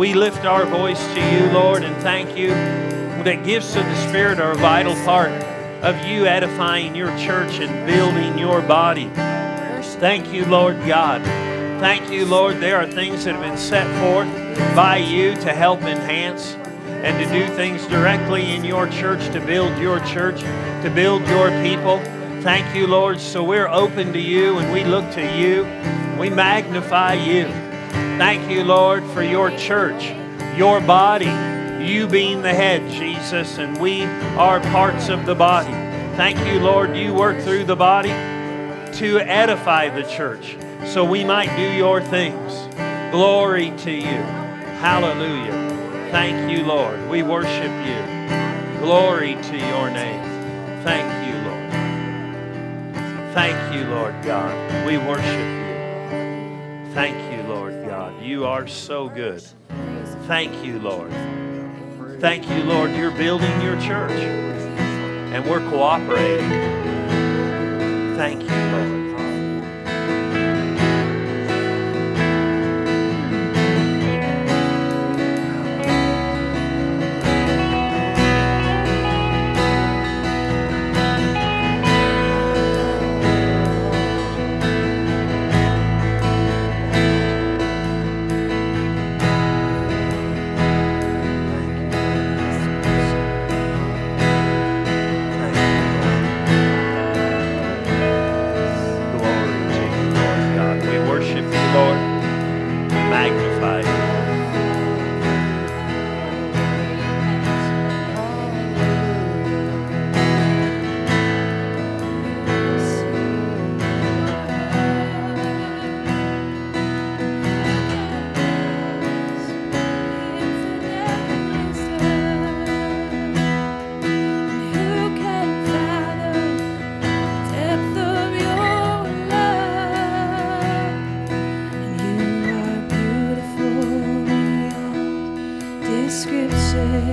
We lift our voice to you, Lord, and thank you that gifts of the Spirit are a vital part of you edifying your church and building your body. Thank you, Lord God. Thank you, Lord. There are things that have been set forth by you to help enhance and to do things directly in your church, to build your church, to build your people. Thank you, Lord. So we're open to you and we look to you. We magnify you. Thank you, Lord, for your church, your body, you being the head, Jesus, and we are parts of the body. Thank you, Lord, you work through the body to edify the church so we might do your things. Glory to you. Hallelujah. Thank you, Lord. We worship you. Glory to your name. Thank you, Lord. Thank you, Lord God. We worship you. Thank you. You are so good. Thank you, Lord. Thank you, Lord. You're building your church and we're cooperating. Thank you, Lord. For your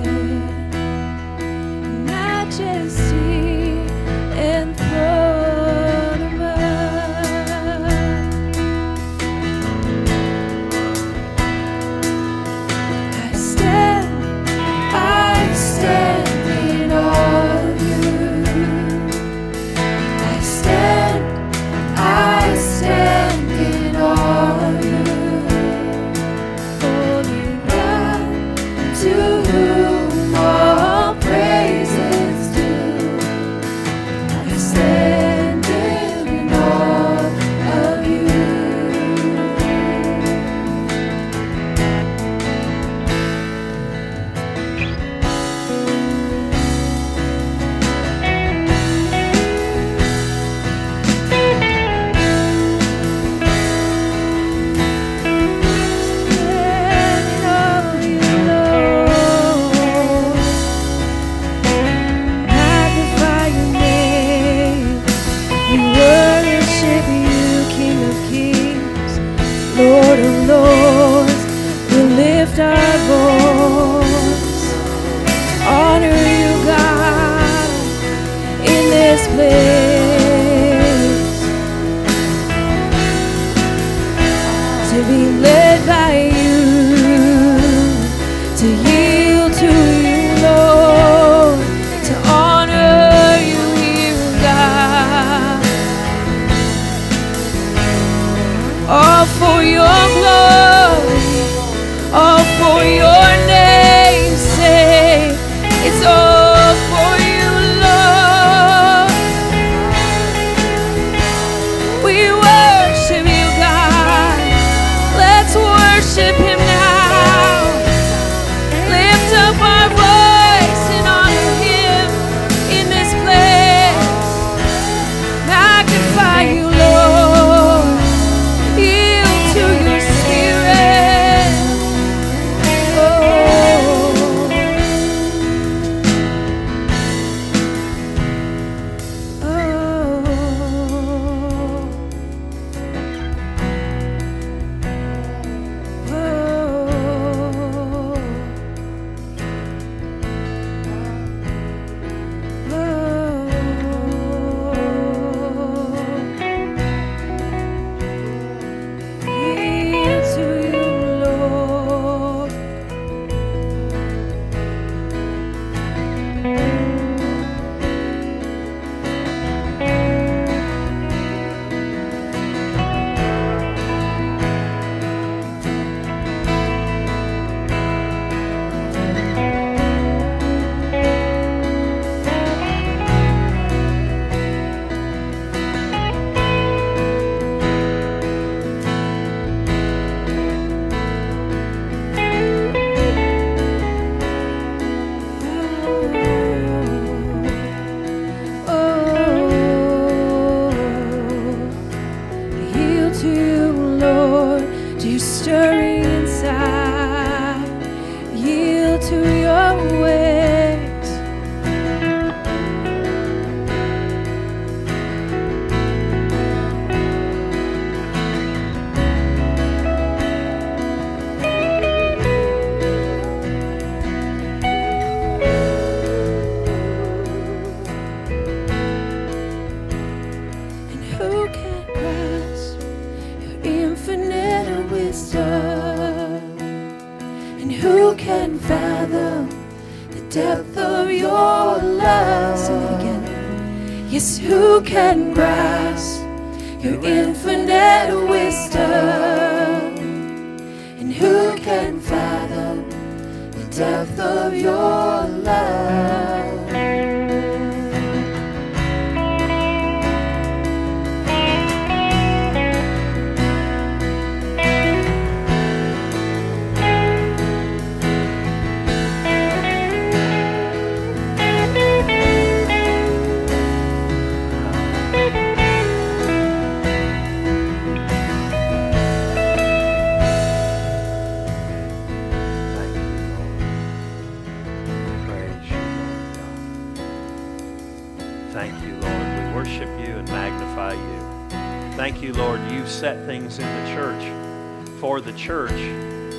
for the church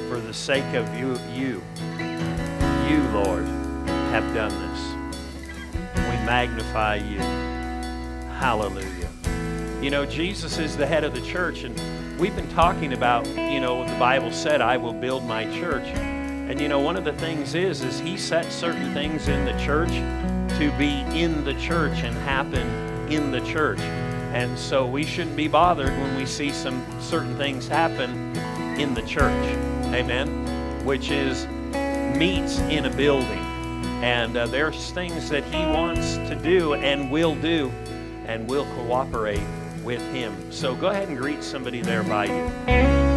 for the sake of you. You, you Lord, have done this. We magnify you. Hallelujah. You know, Jesus is the head of the church, and we've been talking about, you know, the Bible said, I will build my church. And you know, one of the things is, is he set certain things in the church to be in the church and happen in the church. And so we shouldn't be bothered when we see some certain things happen in the church. Amen. Which is meets in a building. And uh, there's things that he wants to do and will do, and will cooperate with him. So go ahead and greet somebody there by you.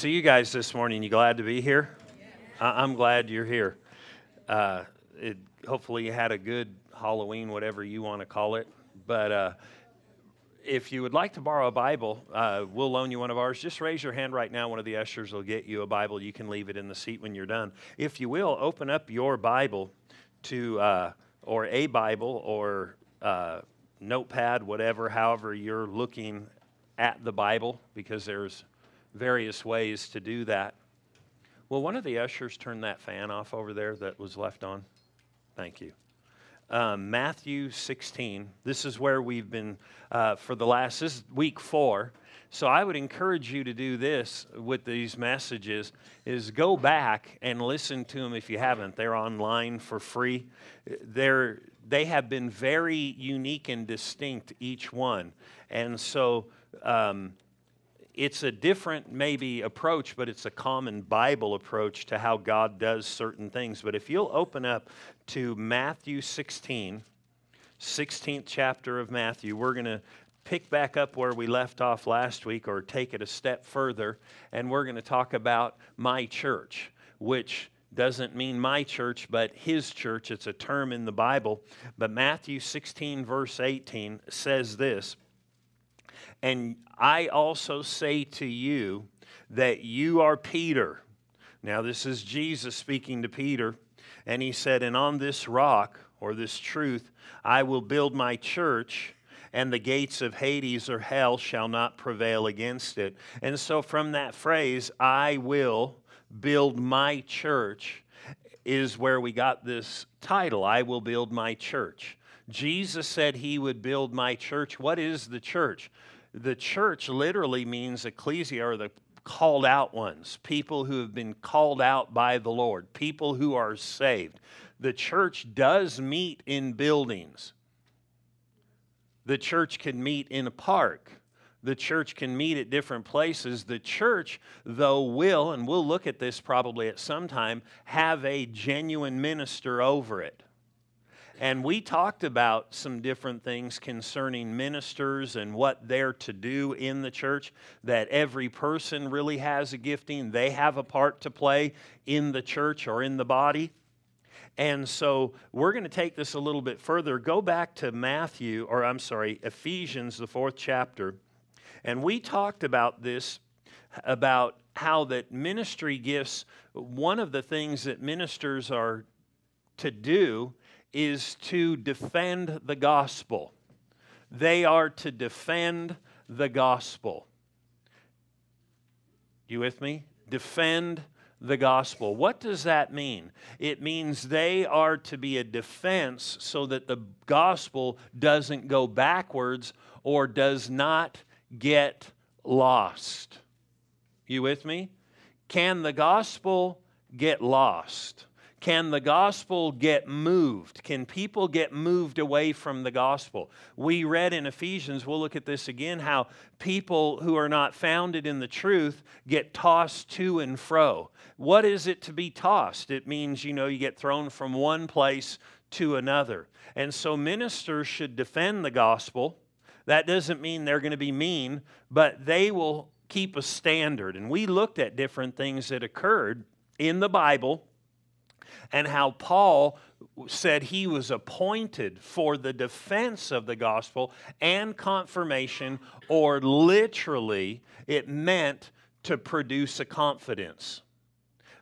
See you guys this morning. You glad to be here? I- I'm glad you're here. Uh, it, hopefully, you had a good Halloween, whatever you want to call it. But uh, if you would like to borrow a Bible, uh, we'll loan you one of ours. Just raise your hand right now. One of the ushers will get you a Bible. You can leave it in the seat when you're done. If you will, open up your Bible to, uh, or a Bible, or uh, notepad, whatever, however you're looking at the Bible, because there's various ways to do that. Will one of the ushers turn that fan off over there that was left on? Thank you. Um, Matthew 16. This is where we've been uh, for the last, this is week four. So I would encourage you to do this with these messages is go back and listen to them if you haven't. They're online for free. They're, they have been very unique and distinct, each one. And so um, it's a different maybe approach, but it's a common Bible approach to how God does certain things. But if you'll open up to Matthew 16, 16th chapter of Matthew, we're going to pick back up where we left off last week or take it a step further, and we're going to talk about my church, which doesn't mean my church, but his church. It's a term in the Bible. But Matthew 16, verse 18 says this. And I also say to you that you are Peter. Now, this is Jesus speaking to Peter. And he said, And on this rock, or this truth, I will build my church, and the gates of Hades or hell shall not prevail against it. And so, from that phrase, I will build my church, is where we got this title I will build my church. Jesus said he would build my church. What is the church? The church literally means ecclesia, or the called out ones, people who have been called out by the Lord, people who are saved. The church does meet in buildings. The church can meet in a park. The church can meet at different places. The church, though, will, and we'll look at this probably at some time, have a genuine minister over it. And we talked about some different things concerning ministers and what they're to do in the church, that every person really has a gifting. They have a part to play in the church or in the body. And so we're going to take this a little bit further. Go back to Matthew, or I'm sorry, Ephesians, the fourth chapter. And we talked about this about how that ministry gifts, one of the things that ministers are to do is to defend the gospel. They are to defend the gospel. You with me? Defend the gospel. What does that mean? It means they are to be a defense so that the gospel doesn't go backwards or does not get lost. You with me? Can the gospel get lost? Can the gospel get moved? Can people get moved away from the gospel? We read in Ephesians, we'll look at this again, how people who are not founded in the truth get tossed to and fro. What is it to be tossed? It means, you know, you get thrown from one place to another. And so ministers should defend the gospel. That doesn't mean they're going to be mean, but they will keep a standard. And we looked at different things that occurred in the Bible and how Paul said he was appointed for the defense of the gospel and confirmation, or literally, it meant to produce a confidence.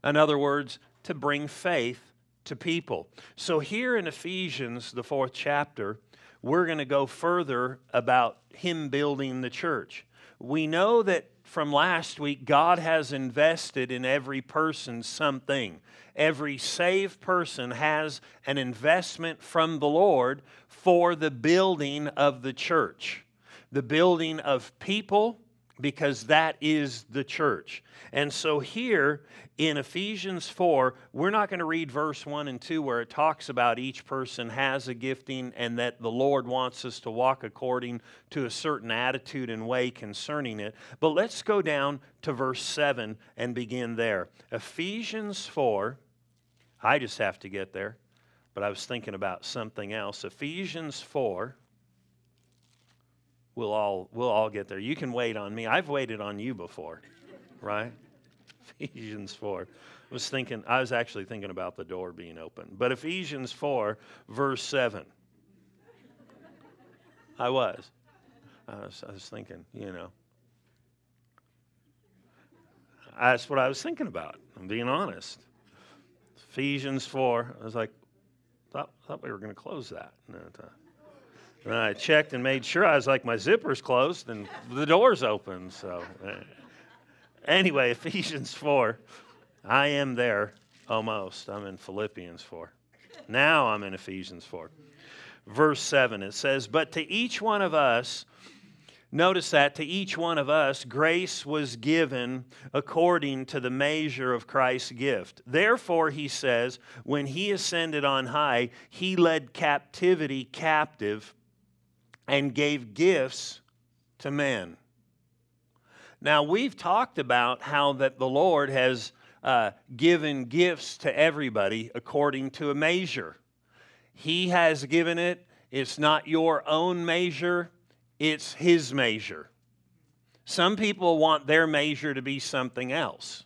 In other words, to bring faith to people. So, here in Ephesians, the fourth chapter, we're going to go further about him building the church. We know that from last week, God has invested in every person something. Every saved person has an investment from the Lord for the building of the church, the building of people, because that is the church. And so here in Ephesians 4, we're not going to read verse 1 and 2 where it talks about each person has a gifting and that the Lord wants us to walk according to a certain attitude and way concerning it. But let's go down to verse 7 and begin there. Ephesians 4, I just have to get there, but I was thinking about something else. Ephesians 4 we'll all we'll all get there. You can wait on me. I've waited on you before, right? Ephesians 4. I was thinking I was actually thinking about the door being open. But Ephesians 4 verse 7. I was. I was, I was thinking, you know. That's what I was thinking about. I'm being honest. Ephesians 4. I was like, thought, thought we were going to close that. And I checked and made sure I was like, my zipper's closed and the door's open. So, uh, anyway, Ephesians 4. I am there almost. I'm in Philippians 4. Now I'm in Ephesians 4. Verse 7, it says, But to each one of us, Notice that to each one of us, grace was given according to the measure of Christ's gift. Therefore, he says, when he ascended on high, he led captivity captive and gave gifts to men. Now, we've talked about how that the Lord has uh, given gifts to everybody according to a measure. He has given it, it's not your own measure, it's His measure. Some people want their measure to be something else.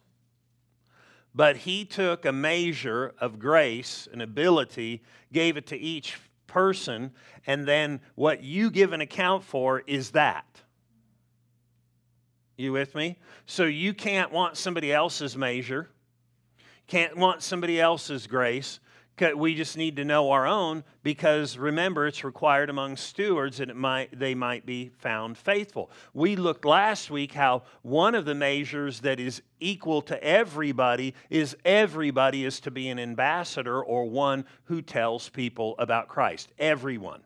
But He took a measure of grace and ability, gave it to each person, and then what you give an account for is that. You with me? So you can't want somebody else's measure, can't want somebody else's grace. We just need to know our own because remember, it's required among stewards that it might, they might be found faithful. We looked last week how one of the measures that is equal to everybody is everybody is to be an ambassador or one who tells people about Christ. Everyone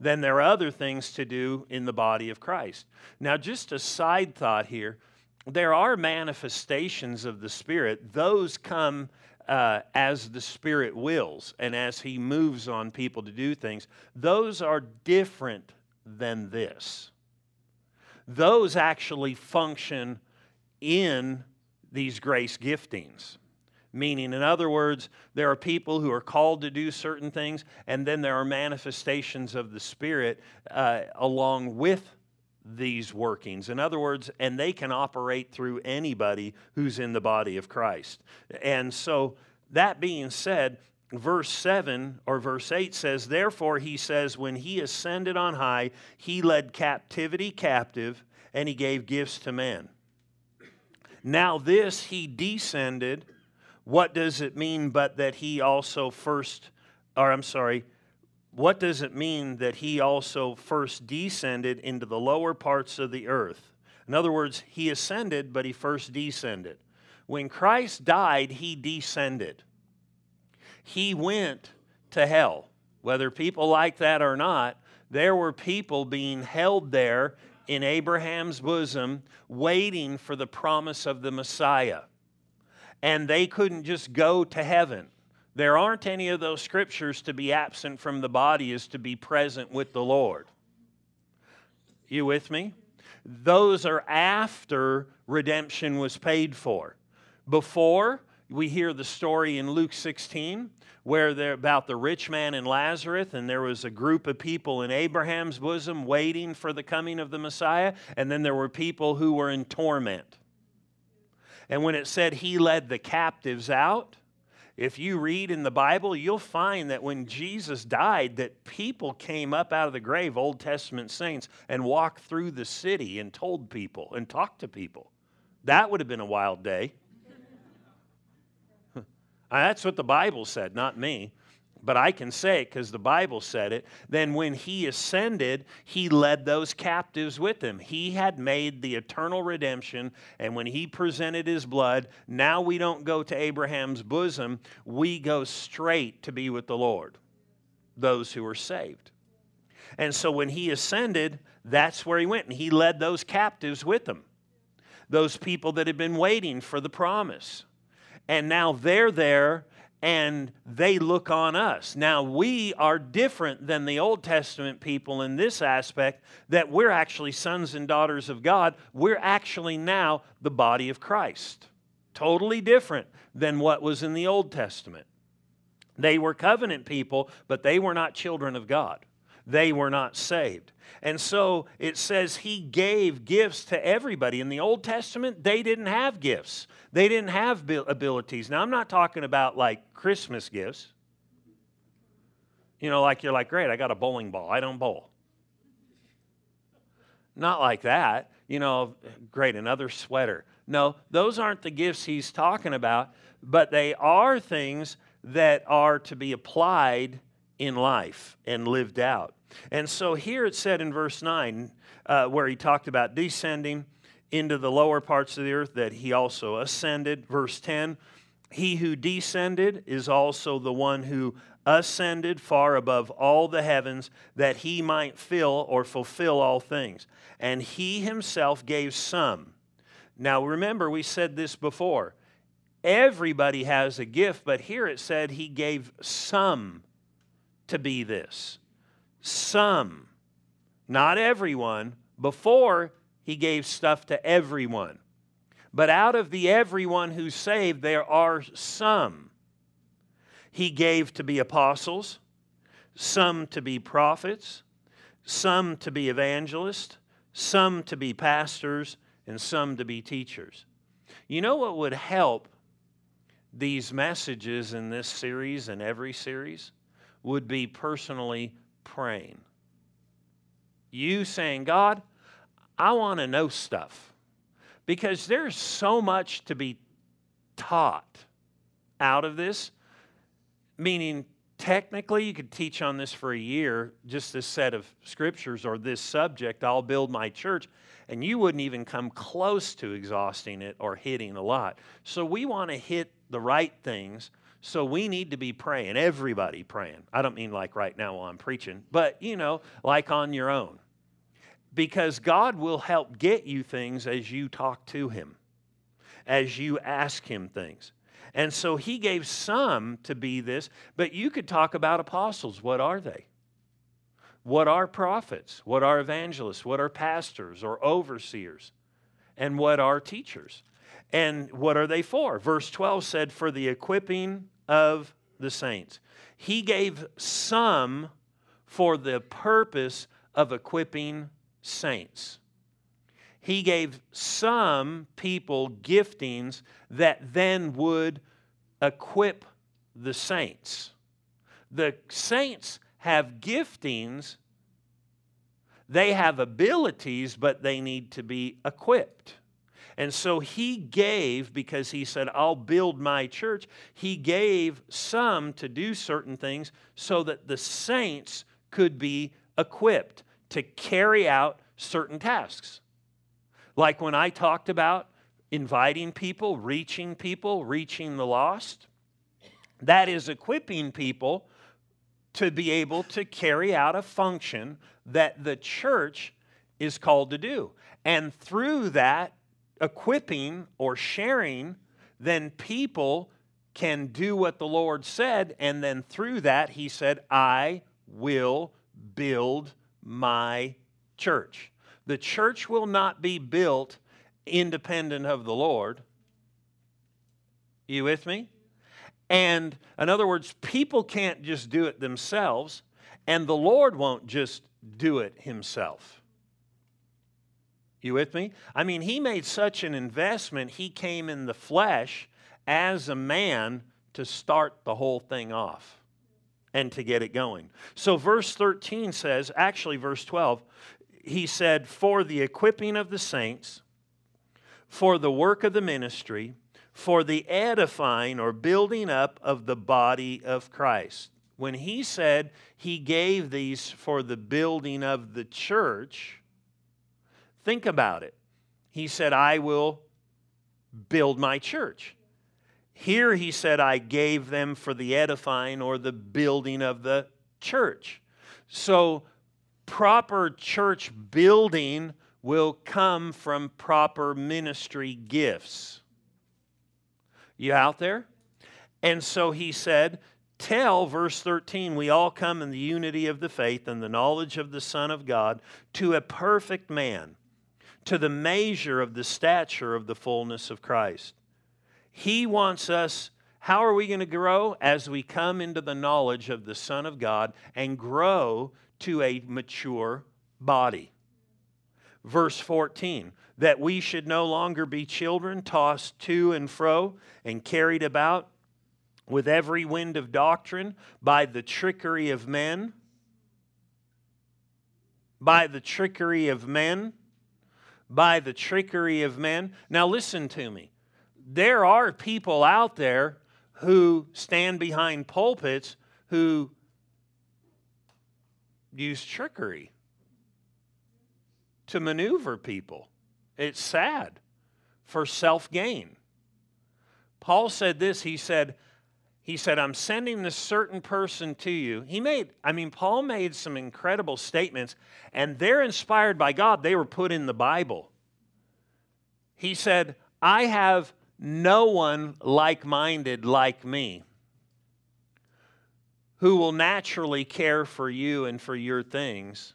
then there are other things to do in the body of Christ. Now, just a side thought here there are manifestations of the Spirit, those come uh, as the Spirit wills and as He moves on people to do things, those are different than this. those actually function in these grace giftings. Meaning, in other words, there are people who are called to do certain things, and then there are manifestations of the Spirit uh, along with these workings. In other words, and they can operate through anybody who's in the body of Christ. And so, that being said, verse 7 or verse 8 says, Therefore, he says, when he ascended on high, he led captivity captive and he gave gifts to men. Now, this he descended. What does it mean but that he also first, or I'm sorry, what does it mean that he also first descended into the lower parts of the earth? In other words, he ascended, but he first descended. When Christ died, he descended. He went to hell. Whether people like that or not, there were people being held there in Abraham's bosom, waiting for the promise of the Messiah. And they couldn't just go to heaven. There aren't any of those scriptures to be absent from the body is to be present with the Lord. You with me? Those are after redemption was paid for. Before, we hear the story in Luke 16 where they're about the rich man and Lazarus, and there was a group of people in Abraham's bosom waiting for the coming of the Messiah, and then there were people who were in torment. And when it said he led the captives out, if you read in the Bible, you'll find that when Jesus died, that people came up out of the grave, Old Testament saints, and walked through the city and told people and talked to people. That would have been a wild day. That's what the Bible said, not me. But I can say it because the Bible said it. Then, when he ascended, he led those captives with him. He had made the eternal redemption, and when he presented his blood, now we don't go to Abraham's bosom, we go straight to be with the Lord, those who are saved. And so, when he ascended, that's where he went, and he led those captives with him, those people that had been waiting for the promise and now they're there and they look on us. Now, we are different than the Old Testament people in this aspect that we're actually sons and daughters of God. We're actually now the body of Christ. Totally different than what was in the Old Testament. They were covenant people, but they were not children of God. They were not saved. And so it says he gave gifts to everybody. In the Old Testament, they didn't have gifts, they didn't have abilities. Now, I'm not talking about like Christmas gifts. You know, like you're like, great, I got a bowling ball. I don't bowl. Not like that. You know, great, another sweater. No, those aren't the gifts he's talking about, but they are things that are to be applied in life and lived out. And so here it said in verse 9, uh, where he talked about descending into the lower parts of the earth, that he also ascended. Verse 10, he who descended is also the one who ascended far above all the heavens, that he might fill or fulfill all things. And he himself gave some. Now remember, we said this before. Everybody has a gift, but here it said he gave some to be this. Some, not everyone. Before, he gave stuff to everyone. But out of the everyone who's saved, there are some. He gave to be apostles, some to be prophets, some to be evangelists, some to be pastors, and some to be teachers. You know what would help these messages in this series and every series? Would be personally praying. You saying, God, I want to know stuff. Because there's so much to be taught out of this. Meaning, technically, you could teach on this for a year, just this set of scriptures or this subject, I'll build my church, and you wouldn't even come close to exhausting it or hitting a lot. So, we want to hit the right things so we need to be praying, everybody praying. I don't mean like right now while I'm preaching, but you know, like on your own. Because God will help get you things as you talk to Him, as you ask Him things. And so He gave some to be this, but you could talk about apostles. What are they? What are prophets? What are evangelists? What are pastors or overseers? And what are teachers? And what are they for? Verse 12 said, For the equipping of the saints. He gave some for the purpose of equipping saints. He gave some people giftings that then would equip the saints. The saints have giftings, they have abilities, but they need to be equipped. And so he gave, because he said, I'll build my church, he gave some to do certain things so that the saints could be equipped to carry out certain tasks. Like when I talked about inviting people, reaching people, reaching the lost, that is equipping people to be able to carry out a function that the church is called to do. And through that, equipping or sharing, then people can do what the Lord said. And then through that, He said, I will build my church. The church will not be built independent of the Lord. You with me? And in other words, people can't just do it themselves, and the Lord won't just do it himself. You with me? I mean, he made such an investment, he came in the flesh as a man to start the whole thing off and to get it going. So, verse 13 says, actually, verse 12, he said, For the equipping of the saints, for the work of the ministry, for the edifying or building up of the body of Christ. When he said he gave these for the building of the church, Think about it. He said, I will build my church. Here he said, I gave them for the edifying or the building of the church. So, proper church building will come from proper ministry gifts. You out there? And so he said, Tell, verse 13, we all come in the unity of the faith and the knowledge of the Son of God to a perfect man to the measure of the stature of the fullness of Christ. He wants us, how are we going to grow? As we come into the knowledge of the Son of God and grow to a mature body. Verse 14, that we should no longer be children tossed to and fro and carried about with every wind of doctrine by the trickery of men. By the trickery of men by the trickery of men. Now, listen to me. There are people out there who stand behind pulpits who use trickery to maneuver people. It's sad for self gain. Paul said this, he said, he said, I'm sending this certain person to you. He made, I mean, Paul made some incredible statements, and they're inspired by God. They were put in the Bible. He said, I have no one like minded like me who will naturally care for you and for your things,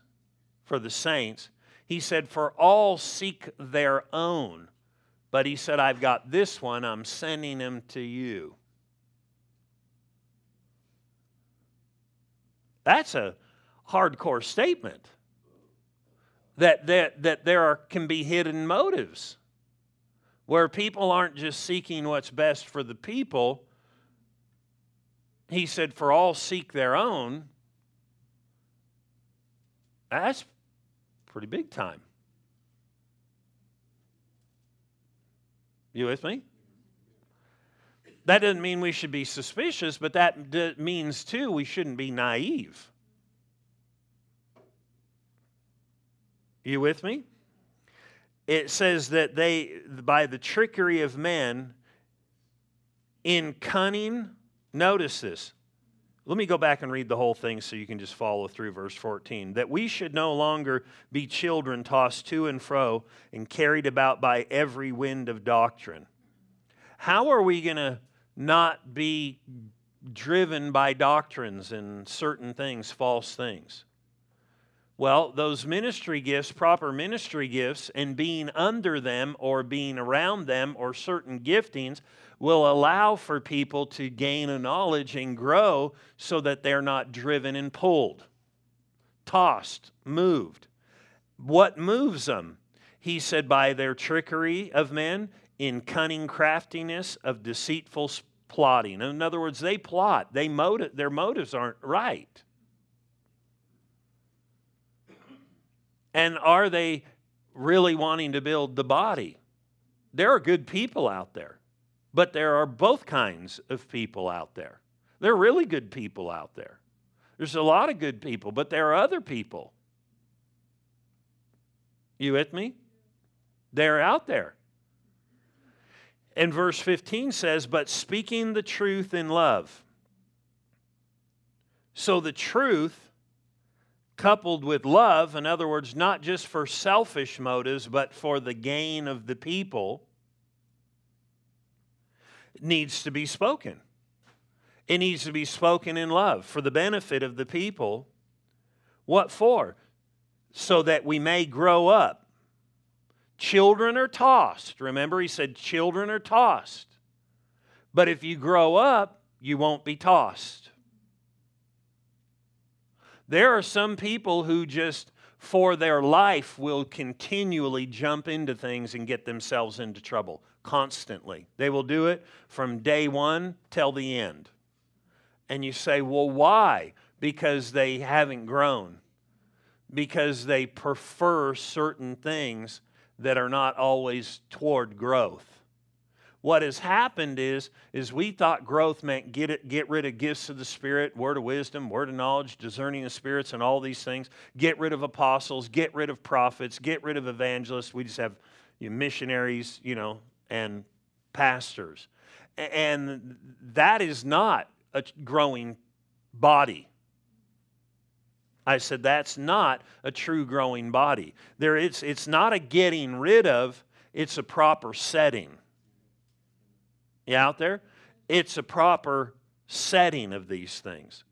for the saints. He said, For all seek their own. But he said, I've got this one, I'm sending him to you. That's a hardcore statement. That, that, that there are, can be hidden motives where people aren't just seeking what's best for the people. He said, For all seek their own. That's pretty big time. You with me? That doesn't mean we should be suspicious, but that d- means too we shouldn't be naive. You with me? It says that they, by the trickery of men, in cunning, notice this. Let me go back and read the whole thing so you can just follow through verse 14. That we should no longer be children tossed to and fro and carried about by every wind of doctrine. How are we going to not be driven by doctrines and certain things, false things. Well, those ministry gifts, proper ministry gifts, and being under them or being around them or certain giftings will allow for people to gain a knowledge and grow so that they're not driven and pulled, tossed, moved. What moves them? He said, by their trickery of men, in cunning craftiness of deceitful plotting. In other words, they plot. They motive, their motives aren't right. And are they really wanting to build the body? There are good people out there, but there are both kinds of people out there. There are really good people out there. There's a lot of good people, but there are other people. You with me? They're out there. And verse 15 says, But speaking the truth in love. So the truth coupled with love, in other words, not just for selfish motives, but for the gain of the people, needs to be spoken. It needs to be spoken in love for the benefit of the people. What for? So that we may grow up. Children are tossed. Remember, he said, children are tossed. But if you grow up, you won't be tossed. There are some people who just, for their life, will continually jump into things and get themselves into trouble constantly. They will do it from day one till the end. And you say, well, why? Because they haven't grown, because they prefer certain things that are not always toward growth. What has happened is, is we thought growth meant get, it, get rid of gifts of the Spirit, word of wisdom, word of knowledge, discerning of spirits, and all these things. Get rid of apostles, get rid of prophets, get rid of evangelists. We just have you know, missionaries, you know, and pastors. And that is not a growing body. I said that's not a true growing body. There it's it's not a getting rid of, it's a proper setting. You out there? It's a proper setting of these things.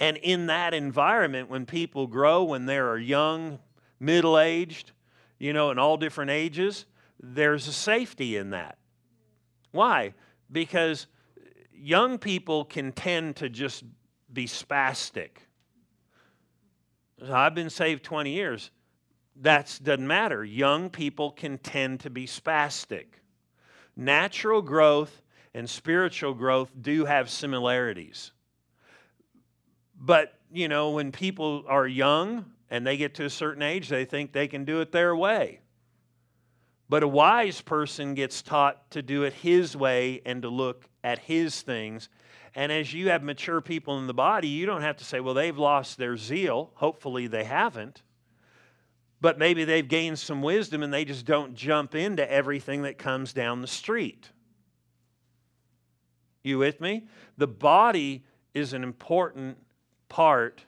And in that environment, when people grow, when they are young, middle aged, you know, in all different ages, there's a safety in that. Why? Because young people can tend to just be spastic. I've been saved 20 years. That doesn't matter. Young people can tend to be spastic. Natural growth and spiritual growth do have similarities. But, you know, when people are young and they get to a certain age, they think they can do it their way. But a wise person gets taught to do it his way and to look at his things. And as you have mature people in the body, you don't have to say, well, they've lost their zeal. Hopefully they haven't. But maybe they've gained some wisdom and they just don't jump into everything that comes down the street. You with me? The body is an important part,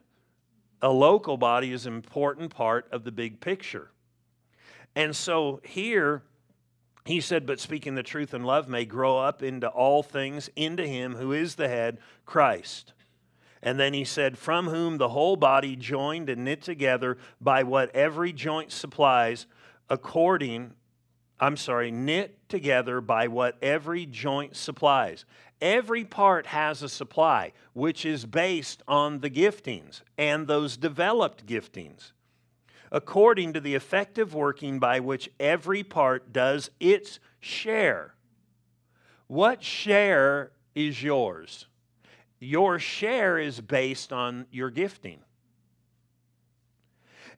a local body is an important part of the big picture. And so here, he said, But speaking the truth in love may grow up into all things, into him who is the head, Christ. And then he said, From whom the whole body joined and knit together by what every joint supplies, according, I'm sorry, knit together by what every joint supplies. Every part has a supply, which is based on the giftings and those developed giftings, according to the effective working by which every part does its share. What share is yours? Your share is based on your gifting.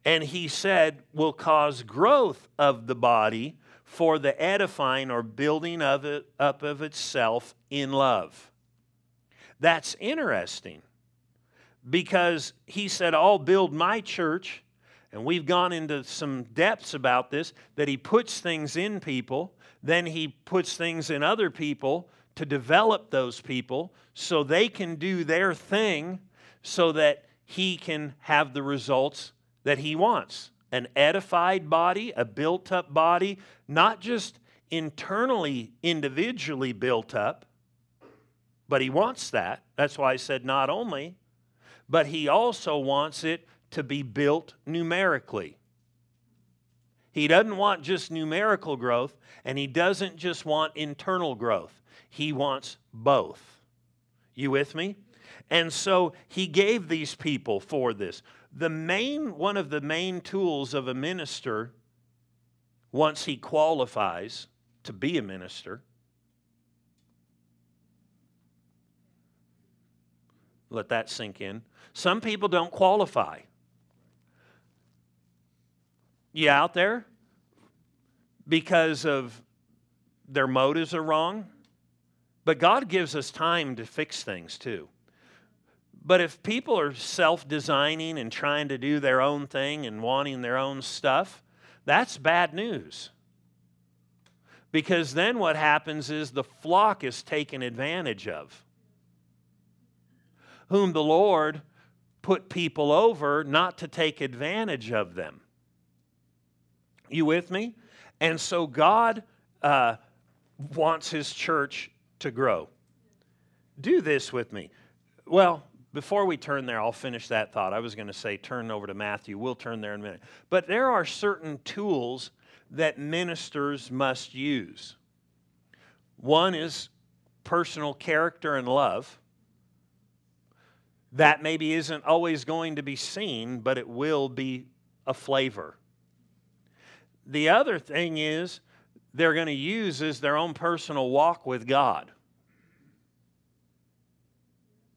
And he said, will cause growth of the body for the edifying or building of it up of itself in love. That's interesting because he said, I'll build my church. And we've gone into some depths about this that he puts things in people, then he puts things in other people to develop those people so they can do their thing so that he can have the results that he wants an edified body, a built up body, not just internally, individually built up, but he wants that. That's why I said not only, but he also wants it to be built numerically. He doesn't want just numerical growth, and he doesn't just want internal growth. He wants both. You with me? And so he gave these people for this. The main one of the main tools of a minister once he qualifies to be a minister let that sink in. Some people don't qualify. You out there? Because of their motives are wrong. But God gives us time to fix things too. But if people are self designing and trying to do their own thing and wanting their own stuff, that's bad news. Because then what happens is the flock is taken advantage of, whom the Lord put people over not to take advantage of them. You with me? And so God uh, wants His church to grow. Do this with me. Well, before we turn there, I'll finish that thought. I was going to say turn over to Matthew. We'll turn there in a minute. But there are certain tools that ministers must use. One is personal character and love. That maybe isn't always going to be seen, but it will be a flavor. The other thing is they're going to use is their own personal walk with God.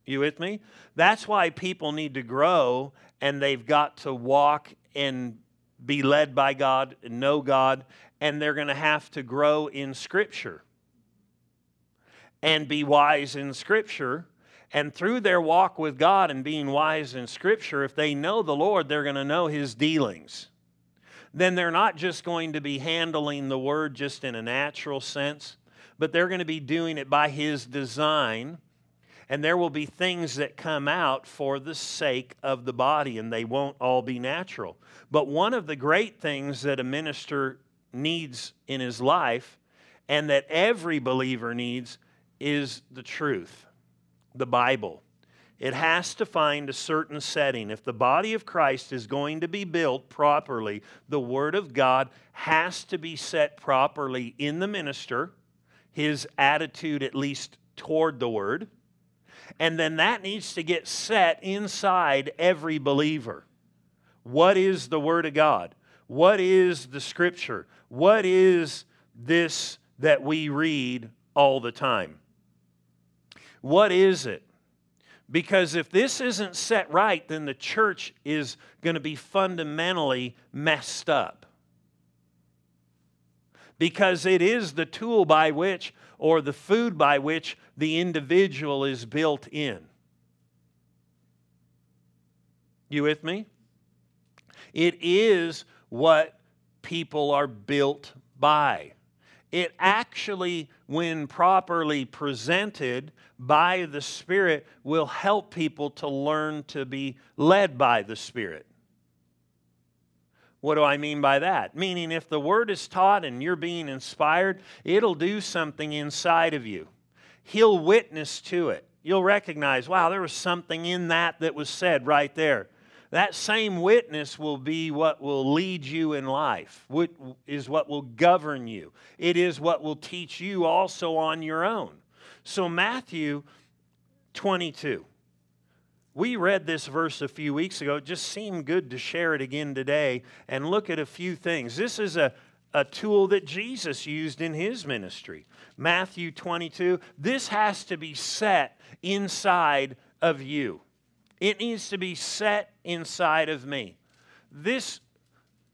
You with me? That's why people need to grow and they've got to walk and be led by God and know God, and they're going to have to grow in Scripture and be wise in Scripture. And through their walk with God and being wise in Scripture, if they know the Lord, they're going to know His dealings. Then they're not just going to be handling the Word just in a natural sense, but they're going to be doing it by His design and there will be things that come out for the sake of the body, and they won't all be natural. But one of the great things that a minister needs in his life, and that every believer needs, is the truth, the Bible. It has to find a certain setting. If the body of Christ is going to be built properly, the Word of God has to be set properly in the minister, his attitude at least toward the Word and then that needs to get set inside every believer. What is the Word of God? What is the Scripture? What is this that we read all the time? What is it? Because if this isn't set right, then the church is going to be fundamentally messed up. Because it is the tool by which or the food by which the individual is built in. You with me? It is what people are built by. It actually, when properly presented by the Spirit, will help people to learn to be led by the Spirit. What do I mean by that? Meaning, if the word is taught and you're being inspired, it'll do something inside of you. He'll witness to it. You'll recognize, wow, there was something in that that was said right there. That same witness will be what will lead you in life, what is what will govern you. It is what will teach you also on your own. So, Matthew 22. We read this verse a few weeks ago. It just seemed good to share it again today and look at a few things. This is a, a tool that Jesus used in his ministry. Matthew 22. This has to be set inside of you, it needs to be set inside of me. This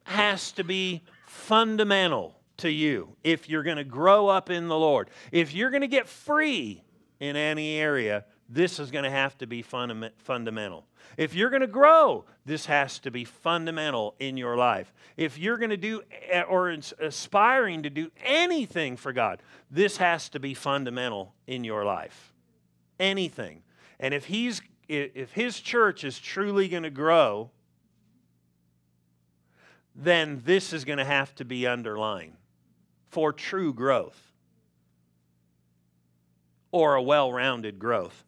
has to be fundamental to you if you're going to grow up in the Lord. If you're going to get free in any area, this is going to have to be fundamental. If you're going to grow, this has to be fundamental in your life. If you're going to do eh, or aspiring to do anything for God, this has to be fundamental in your life. Anything. And if he's if his church is truly going to grow, then this is going to have to be underlined for true growth or a well rounded growth.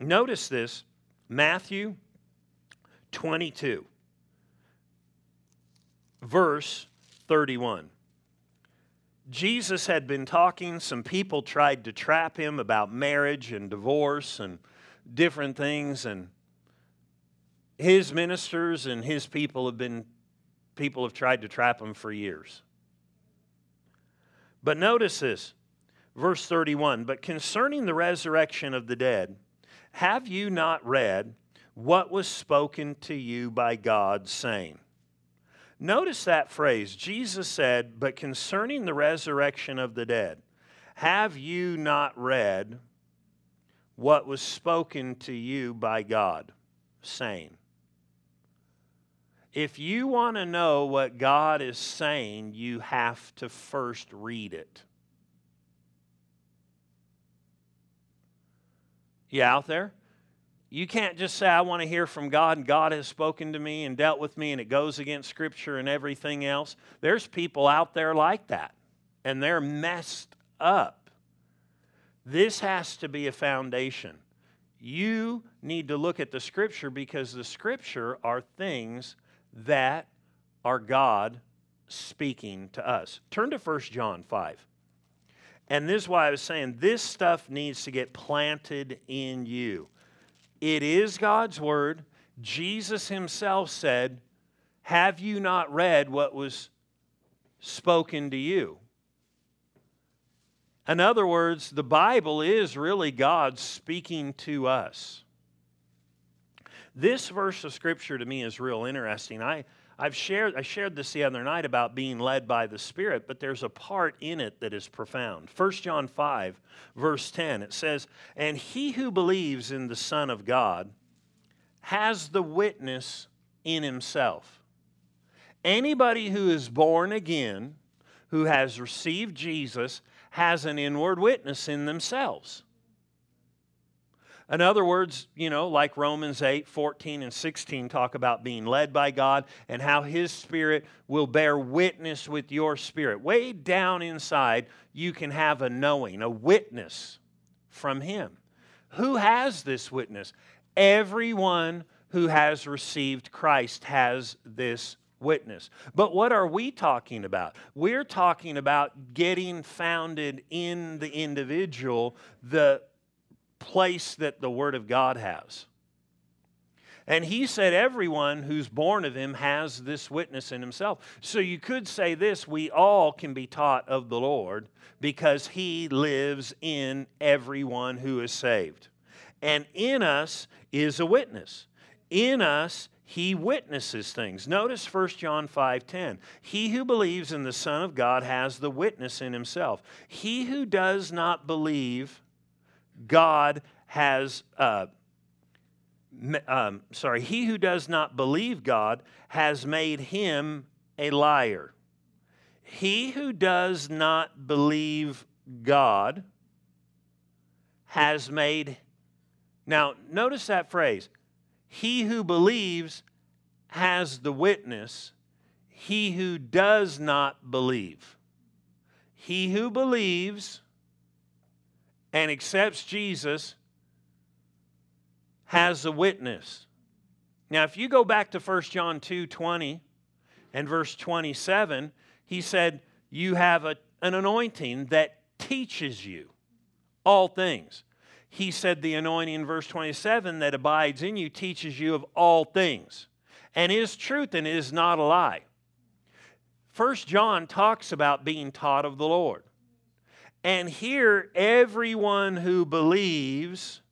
Notice this Matthew 22. verse 31. Jesus had been talking. Some people tried to trap him about marriage and divorce and different things. And his ministers and his people have been, people have tried to trap him for years. But notice this, verse 31 But concerning the resurrection of the dead, have you not read what was spoken to you by God, saying, Notice that phrase. Jesus said, But concerning the resurrection of the dead, have you not read what was spoken to you by God, saying? If you want to know what God is saying, you have to first read it. You out there? You can't just say, I want to hear from God, and God has spoken to me and dealt with me, and it goes against Scripture and everything else. There's people out there like that, and they're messed up. This has to be a foundation. You need to look at the Scripture because the Scripture are things that are God speaking to us. Turn to 1 John 5. And this is why I was saying this stuff needs to get planted in you. It is God's word. Jesus himself said, Have you not read what was spoken to you? In other words, the Bible is really God speaking to us. This verse of Scripture to me is real interesting. I, I've shared, I shared this the other night about being led by the Spirit, but there's a part in it that is profound. 1 John 5, verse 10, it says, And he who believes in the Son of God has the witness in himself. Anybody who is born again, who has received Jesus, has an inward witness in themselves. In other words, you know, like Romans 8, 14, and 16 talk about being led by God and how His Spirit will bear witness with your spirit. Way down inside, you can have a knowing, a witness from Him. Who has this witness? Everyone who has received Christ has this witness. But what are we talking about? We're talking about getting founded in the individual, the place that the Word of God has. And he said, Everyone who's born of him has this witness in himself. So you could say this we all can be taught of the Lord because he lives in everyone who is saved. And in us is a witness. In us, he witnesses things. Notice 1 John 5:10. He who believes in the Son of God has the witness in himself. He who does not believe God has, uh, um, sorry, he who does not believe God has made him a liar. He who does not believe God has made, now notice that phrase. He who believes has the witness. He who does not believe. He who believes and accepts Jesus has a witness. Now, if you go back to 1 John 2 20 and verse 27, he said, You have a, an anointing that teaches you all things. He said, The anointing in verse 27 that abides in you teaches you of all things and is truth and is not a lie. First John talks about being taught of the Lord. And here, everyone who believes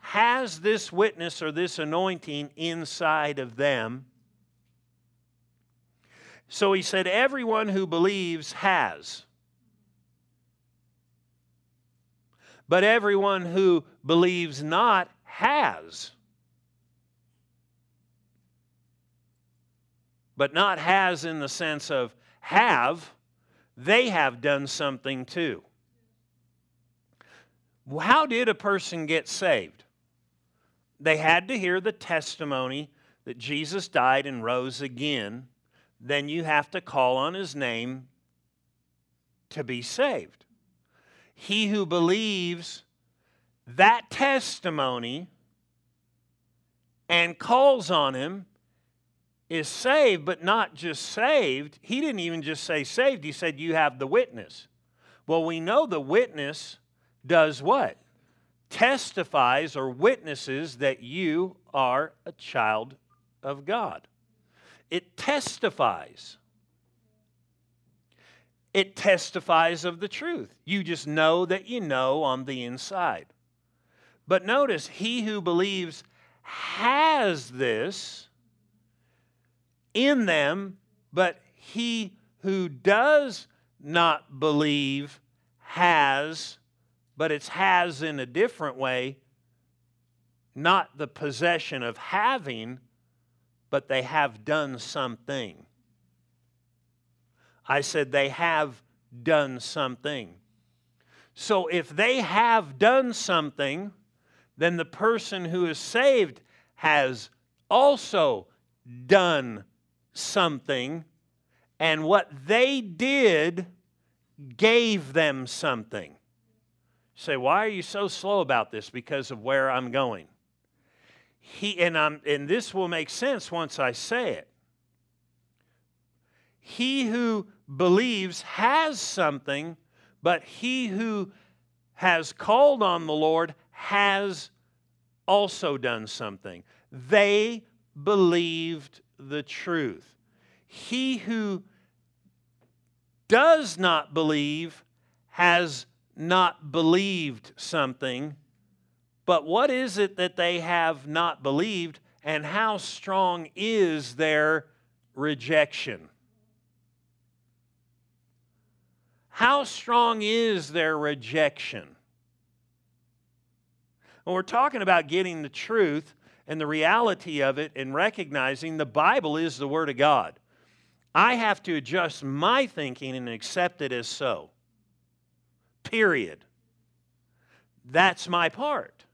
has this witness or this anointing inside of them. So he said, everyone who believes has. But everyone who believes not has. But not has in the sense of have, they have done something too. How did a person get saved? They had to hear the testimony that Jesus died and rose again. Then you have to call on his name to be saved. He who believes that testimony and calls on him is saved, but not just saved. He didn't even just say saved, he said, You have the witness. Well, we know the witness does what? Testifies or witnesses that you are a child of God. It testifies. It testifies of the truth. You just know that you know on the inside. But notice, he who believes has this in them, but he who does not believe has, but it's has in a different way, not the possession of having, but they have done something. I said they have done something. So if they have done something, then the person who is saved has also done something, and what they did gave them something. You say, why are you so slow about this? Because of where I'm going. He and I'm and this will make sense once I say it. He who believes has something, but he who has called on the Lord has also done something. They believed the truth. He who does not believe has not believed something. But what is it that they have not believed, and how strong is their rejection? How strong is their rejection? When we're talking about getting the truth and the reality of it and recognizing the Bible is the Word of God, I have to adjust my thinking and accept it as so. Period. That's my part.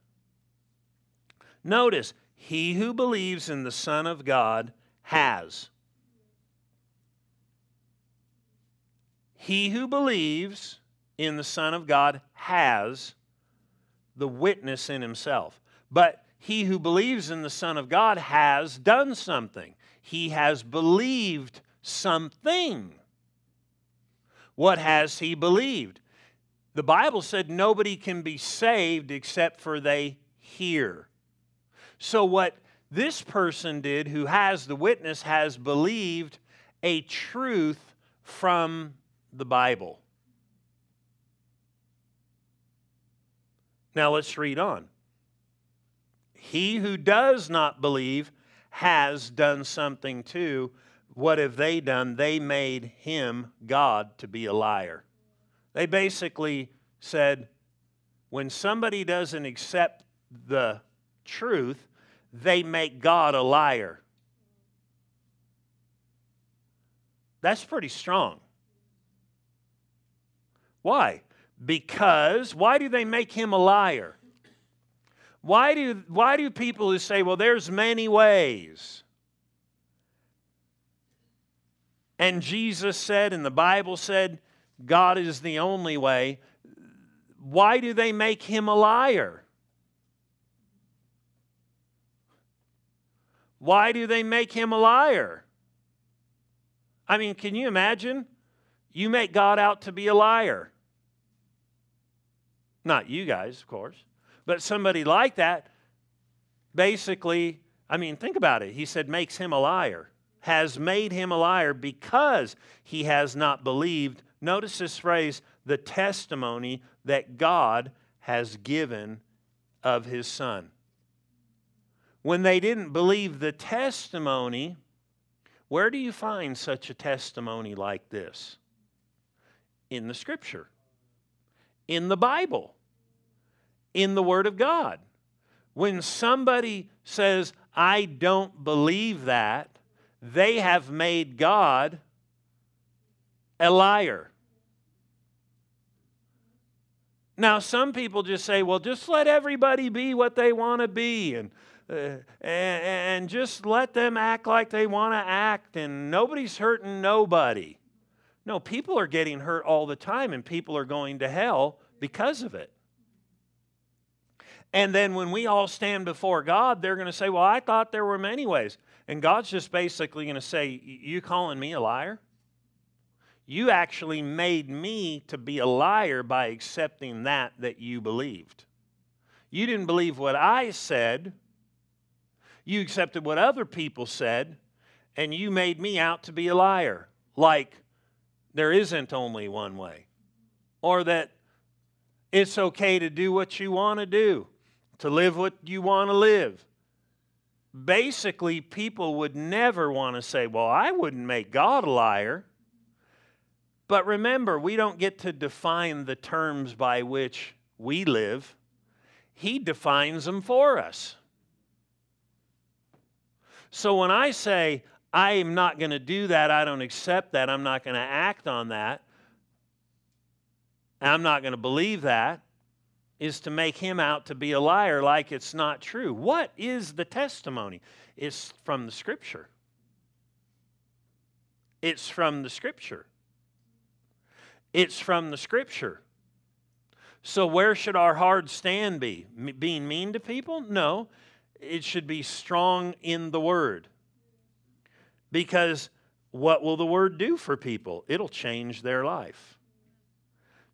Notice, he who believes in the Son of God has. He who believes in the Son of God has the witness in himself. But he who believes in the Son of God has done something. He has believed something. What has he believed? The Bible said nobody can be saved except for they hear. So, what this person did, who has the witness, has believed a truth from the Bible. Now let's read on. He who does not believe has done something too. What have they done? They made him, God, to be a liar. They basically said when somebody doesn't accept the truth, they make God a liar. That's pretty strong. Why? Because, why do they make him a liar? Why do, why do people who say, well, there's many ways? And Jesus said, and the Bible said, God is the only way. Why do they make him a liar? Why do they make him a liar? I mean, can you imagine? You make God out to be a liar. Not you guys, of course, but somebody like that basically, I mean, think about it. He said, makes him a liar, has made him a liar because he has not believed. Notice this phrase the testimony that God has given of his son. When they didn't believe the testimony, where do you find such a testimony like this? In the scripture in the Bible, in the Word of God. When somebody says, I don't believe that, they have made God a liar. Now, some people just say, well, just let everybody be what they want to be and, uh, and, and just let them act like they want to act, and nobody's hurting nobody. No, people are getting hurt all the time, and people are going to hell because of it. And then when we all stand before God, they're going to say, Well, I thought there were many ways. And God's just basically going to say, You calling me a liar? You actually made me to be a liar by accepting that that you believed. You didn't believe what I said. You accepted what other people said, and you made me out to be a liar. Like there isn't only one way, or that it's okay to do what you want to do, to live what you want to live. Basically, people would never want to say, Well, I wouldn't make God a liar. But remember, we don't get to define the terms by which we live, He defines them for us. So when I say, I am not going to do that, I don't accept that, I'm not going to act on that, I'm not going to believe that, is to make him out to be a liar like it's not true. What is the testimony? It's from the scripture. It's from the scripture. It's from the scripture. So, where should our hard stand be? Being mean to people? No. It should be strong in the word. Because what will the word do for people? It'll change their life.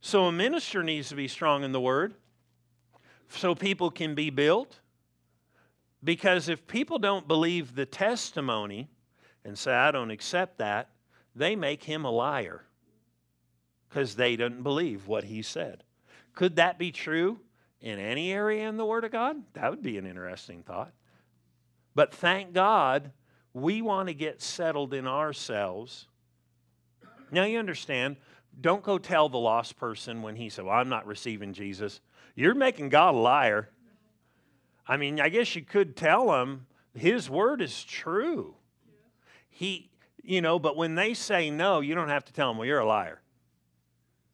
So, a minister needs to be strong in the word so people can be built. Because if people don't believe the testimony and say, I don't accept that, they make him a liar because they didn't believe what he said. Could that be true in any area in the Word of God? That would be an interesting thought. But thank God we want to get settled in ourselves. Now you understand, don't go tell the lost person when he said, Well, I'm not receiving Jesus. You're making God a liar. I mean, I guess you could tell him his word is true. He, you know, but when they say no, you don't have to tell them, well, you're a liar.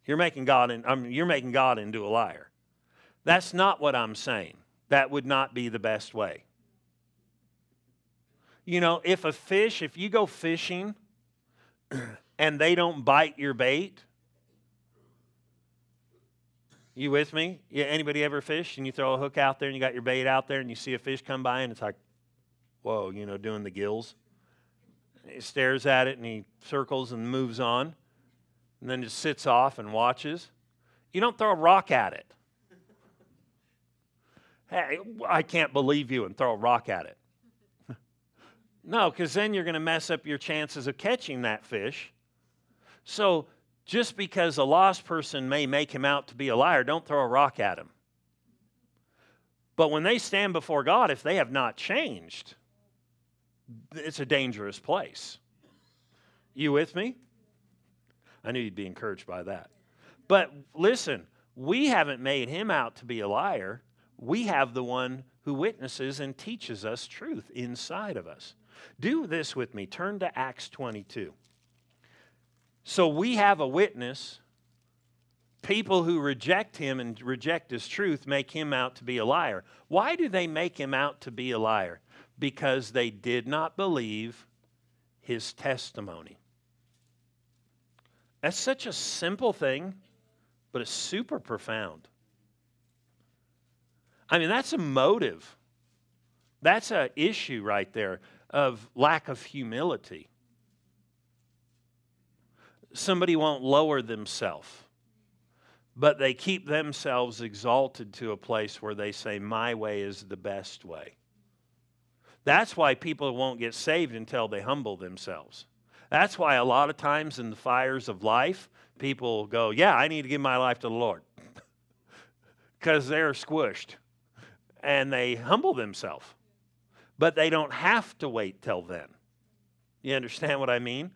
You're making God, in, I mean, you're making God into a liar. That's not what I'm saying. That would not be the best way. You know, if a fish, if you go fishing and they don't bite your bait, you with me? Yeah, anybody ever fish and you throw a hook out there and you got your bait out there and you see a fish come by and it's like, whoa, you know, doing the gills. He stares at it and he circles and moves on and then just sits off and watches. You don't throw a rock at it. Hey, I can't believe you and throw a rock at it. No, because then you're going to mess up your chances of catching that fish. So just because a lost person may make him out to be a liar, don't throw a rock at him. But when they stand before God, if they have not changed, it's a dangerous place. You with me? I knew you'd be encouraged by that. But listen, we haven't made him out to be a liar. We have the one who witnesses and teaches us truth inside of us. Do this with me. Turn to Acts 22. So we have a witness. People who reject him and reject his truth make him out to be a liar. Why do they make him out to be a liar? Because they did not believe his testimony. That's such a simple thing, but it's super profound. I mean, that's a motive. That's an issue right there of lack of humility somebody won't lower themselves, but they keep themselves exalted to a place where they say, My way is the best way. That's why people won't get saved until they humble themselves. That's why a lot of times in the fires of life, people go, Yeah, I need to give my life to the Lord. Because they're squished and they humble themselves. But they don't have to wait till then. You understand what I mean?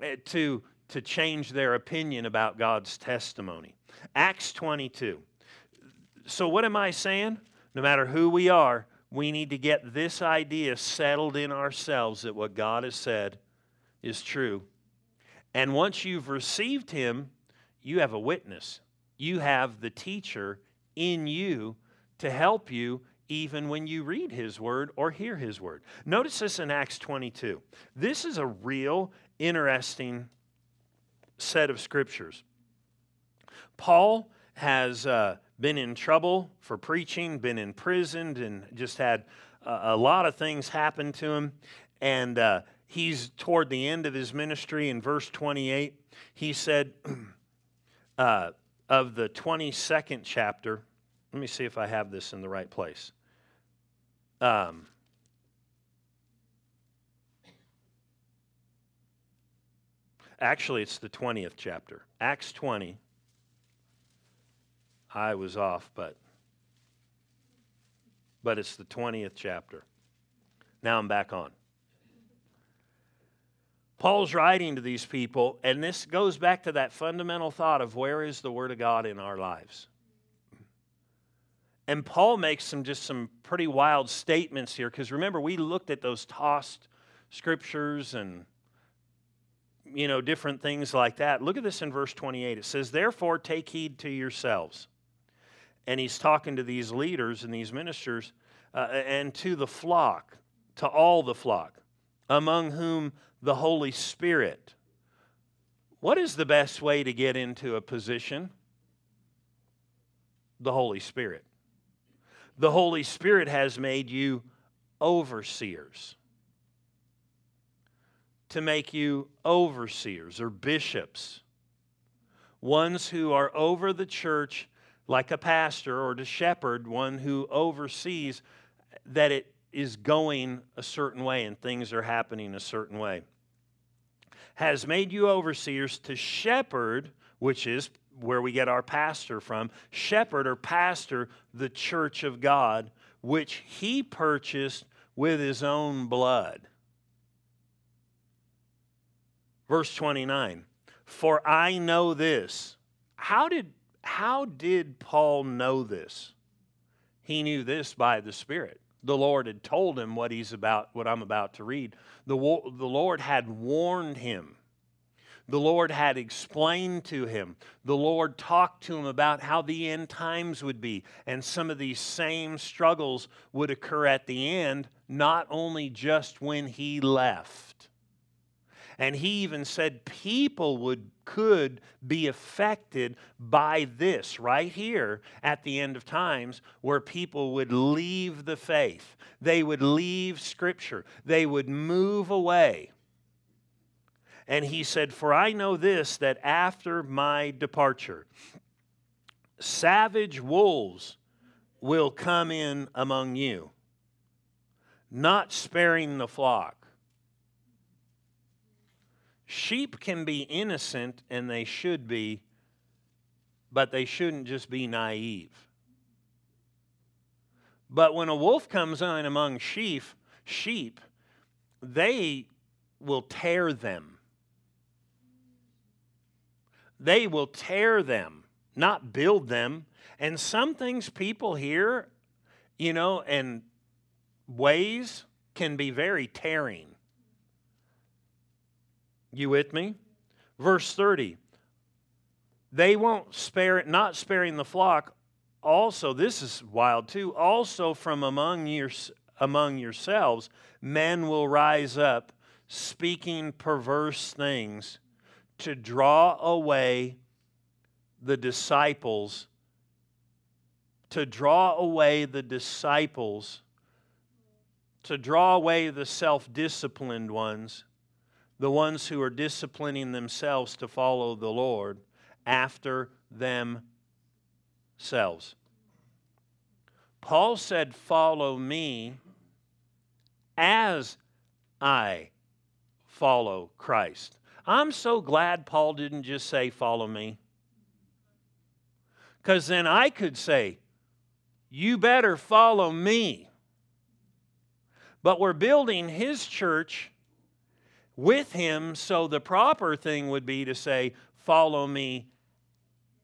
Eh, to to change their opinion about God's testimony. Acts 22. So, what am I saying? No matter who we are, we need to get this idea settled in ourselves that what God has said is true. And once you've received Him, you have a witness. You have the teacher in you to help you even when you read His Word or hear His Word. Notice this in Acts 22. This is a real interesting set of scriptures. Paul has uh, been in trouble for preaching, been imprisoned, and just had a lot of things happen to him. and uh, he's toward the end of his ministry in verse 28. He said, uh, of the 22nd chapter, let me see if I have this in the right place. Um, actually, it's the 20th chapter. Acts 20. I was off, but but it's the 20th chapter. Now I'm back on. Paul's writing to these people, and this goes back to that fundamental thought of where is the Word of God in our lives? And Paul makes some just some pretty wild statements here, because remember, we looked at those tossed scriptures and you know different things like that. Look at this in verse 28. It says, Therefore take heed to yourselves. And he's talking to these leaders and these ministers uh, and to the flock, to all the flock, among whom the Holy Spirit. What is the best way to get into a position? The Holy Spirit. The Holy Spirit has made you overseers. To make you overseers or bishops, ones who are over the church like a pastor or to shepherd, one who oversees that it is going a certain way and things are happening a certain way. Has made you overseers to shepherd, which is where we get our pastor from, shepherd or pastor the church of God, which he purchased with his own blood. Verse 29 For I know this. How did, how did Paul know this? He knew this by the Spirit the Lord had told him what he's about, what I'm about to read. The, the Lord had warned him. The Lord had explained to him. The Lord talked to him about how the end times would be. And some of these same struggles would occur at the end, not only just when he left. And he even said people would could be affected by this right here at the end of times where people would leave the faith. They would leave scripture. They would move away. And he said, For I know this, that after my departure, savage wolves will come in among you, not sparing the flock. Sheep can be innocent, and they should be, but they shouldn't just be naive. But when a wolf comes in among sheep, sheep, they will tear them. They will tear them, not build them. And some things people hear, you know, and ways can be very tearing. You with me? Verse 30. They won't spare it, not sparing the flock. Also, this is wild too. Also from among your among yourselves, men will rise up speaking perverse things to draw away the disciples to draw away the disciples to draw away the self-disciplined ones the ones who are disciplining themselves to follow the Lord after themselves. Paul said, Follow me as I follow Christ. I'm so glad Paul didn't just say, Follow me. Because then I could say, You better follow me. But we're building his church with him. So the proper thing would be to say, Follow me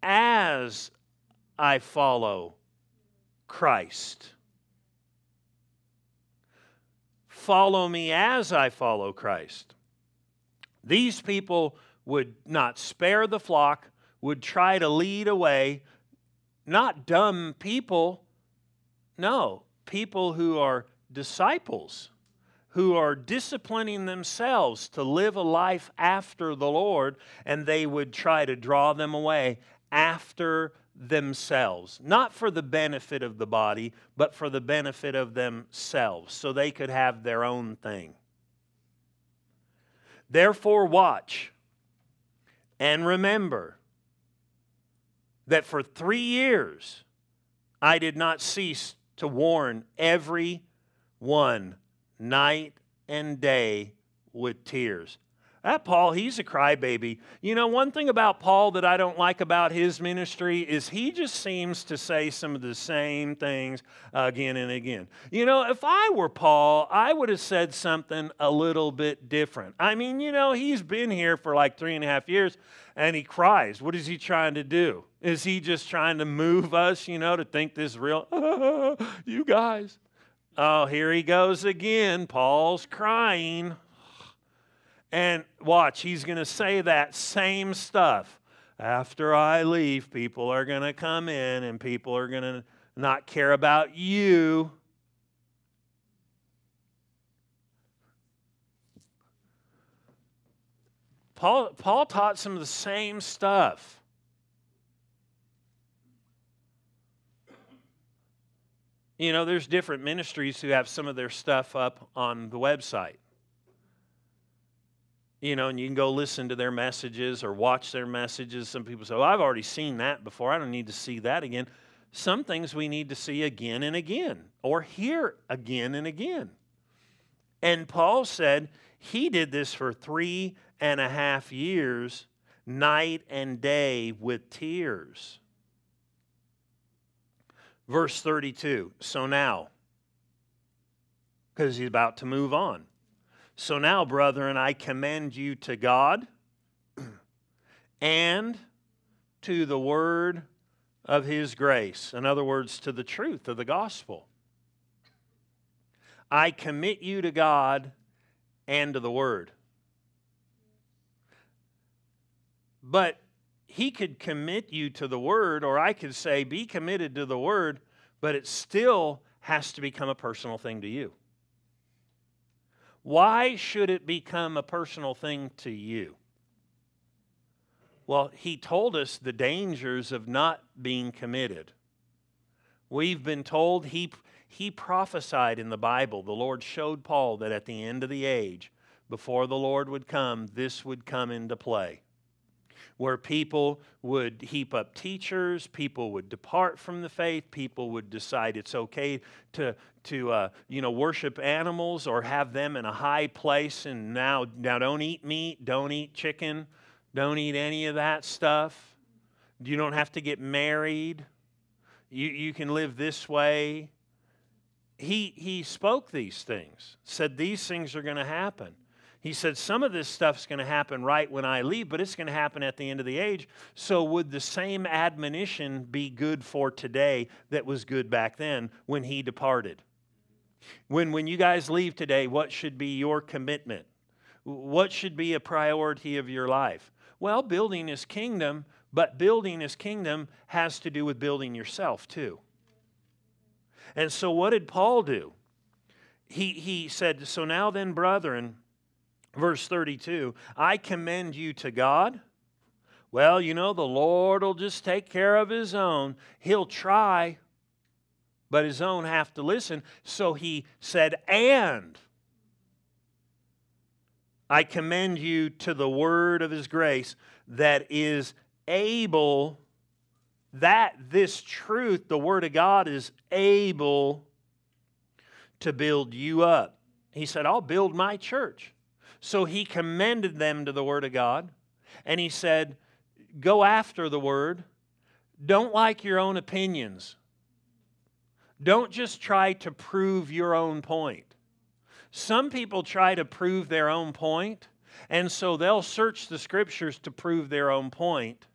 as I follow Christ. Follow me as I follow Christ. These people would not spare the flock, would try to lead away, not dumb people, no, people who are disciples who are disciplining themselves to live a life after the Lord, and they would try to draw them away after themselves, not for the benefit of the body, but for the benefit of themselves, so they could have their own thing. Therefore, watch and remember that for three years I did not cease to warn every one night and day with tears. That Paul, he's a crybaby. You know, one thing about Paul that I don't like about his ministry is he just seems to say some of the same things again and again. You know, if I were Paul, I would have said something a little bit different. I mean, you know, he's been here for like three and a half years and he cries. What is he trying to do? Is he just trying to move us, you know, to think this real? you guys. Oh, here he goes again. Paul's crying. And watch, he's going to say that same stuff. After I leave, people are going to come in and people are going to not care about you. Paul, Paul taught some of the same stuff. You know, there's different ministries who have some of their stuff up on the website you know, and you can go listen to their messages or watch their messages. Some people say, well, I've already seen that before. I don't need to see that again. Some things we need to see again and again or hear again and again. And Paul said he did this for three and a half years, night and day with tears. Verse 32 So now, because he's about to move on. So now, brethren, I commend you to God and to the word of his grace. In other words, to the truth of the gospel. I commit you to God and to the word. But he could commit you to the word, or I could say, be committed to the word, but it still has to become a personal thing to you. Why should it become a personal thing to you? Well, he told us the dangers of not being committed. We've been told he, he prophesied in the Bible. The Lord showed Paul that at the end of the age, before the Lord would come, this would come into play where people would heap up teachers, people would depart from the faith, people would decide it's okay to, to uh, you know, worship animals or have them in a high place and now, now don't eat meat, don't eat chicken, don't eat any of that stuff. You don't have to get married. You, you can live this way. He, he spoke these things, said these things are going to happen. He said, Some of this stuff's going to happen right when I leave, but it's going to happen at the end of the age. So, would the same admonition be good for today that was good back then when he departed? When, when you guys leave today, what should be your commitment? What should be a priority of your life? Well, building his kingdom, but building his kingdom has to do with building yourself too. And so, what did Paul do? He, he said, So now then, brethren, Verse 32 I commend you to God. Well, you know, the Lord will just take care of his own. He'll try, but his own have to listen. So he said, And I commend you to the word of his grace that is able, that this truth, the word of God, is able to build you up. He said, I'll build my church. So he commended them to the Word of God, and he said, Go after the Word. Don't like your own opinions. Don't just try to prove your own point. Some people try to prove their own point, and so they'll search the scriptures to prove their own point.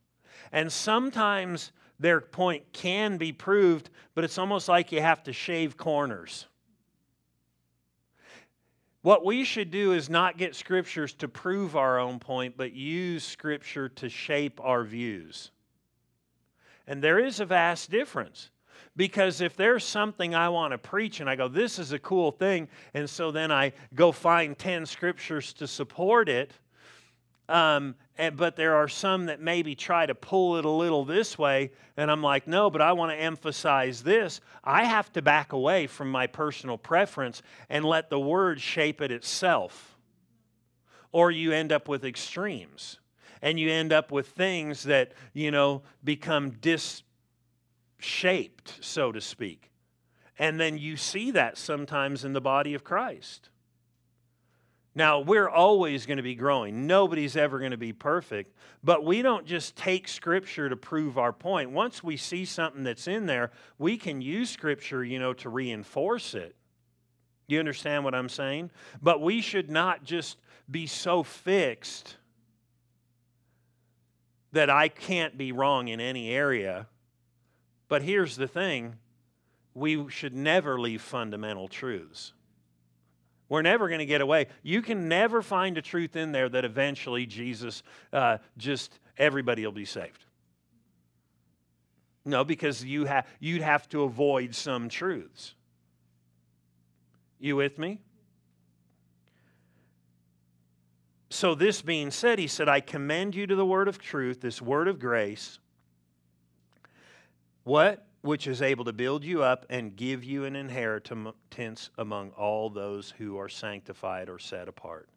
And sometimes their point can be proved, but it's almost like you have to shave corners. What we should do is not get scriptures to prove our own point, but use scripture to shape our views. And there is a vast difference. Because if there's something I want to preach and I go, this is a cool thing, and so then I go find 10 scriptures to support it, um, and, but there are some that maybe try to pull it a little this way, and I'm like, no, but I want to emphasize this. I have to back away from my personal preference and let the word shape it itself. or you end up with extremes. And you end up with things that, you know, become disshaped, so to speak. And then you see that sometimes in the body of Christ. Now, we're always going to be growing. Nobody's ever going to be perfect. But we don't just take Scripture to prove our point. Once we see something that's in there, we can use Scripture, you know, to reinforce it. You understand what I'm saying? But we should not just be so fixed that I can't be wrong in any area. But here's the thing we should never leave fundamental truths. We're never going to get away. You can never find a truth in there that eventually Jesus uh, just, everybody will be saved. No, because you ha- you'd have to avoid some truths. You with me? So, this being said, he said, I commend you to the word of truth, this word of grace. What? Which is able to build you up and give you an inheritance among all those who are sanctified or set apart.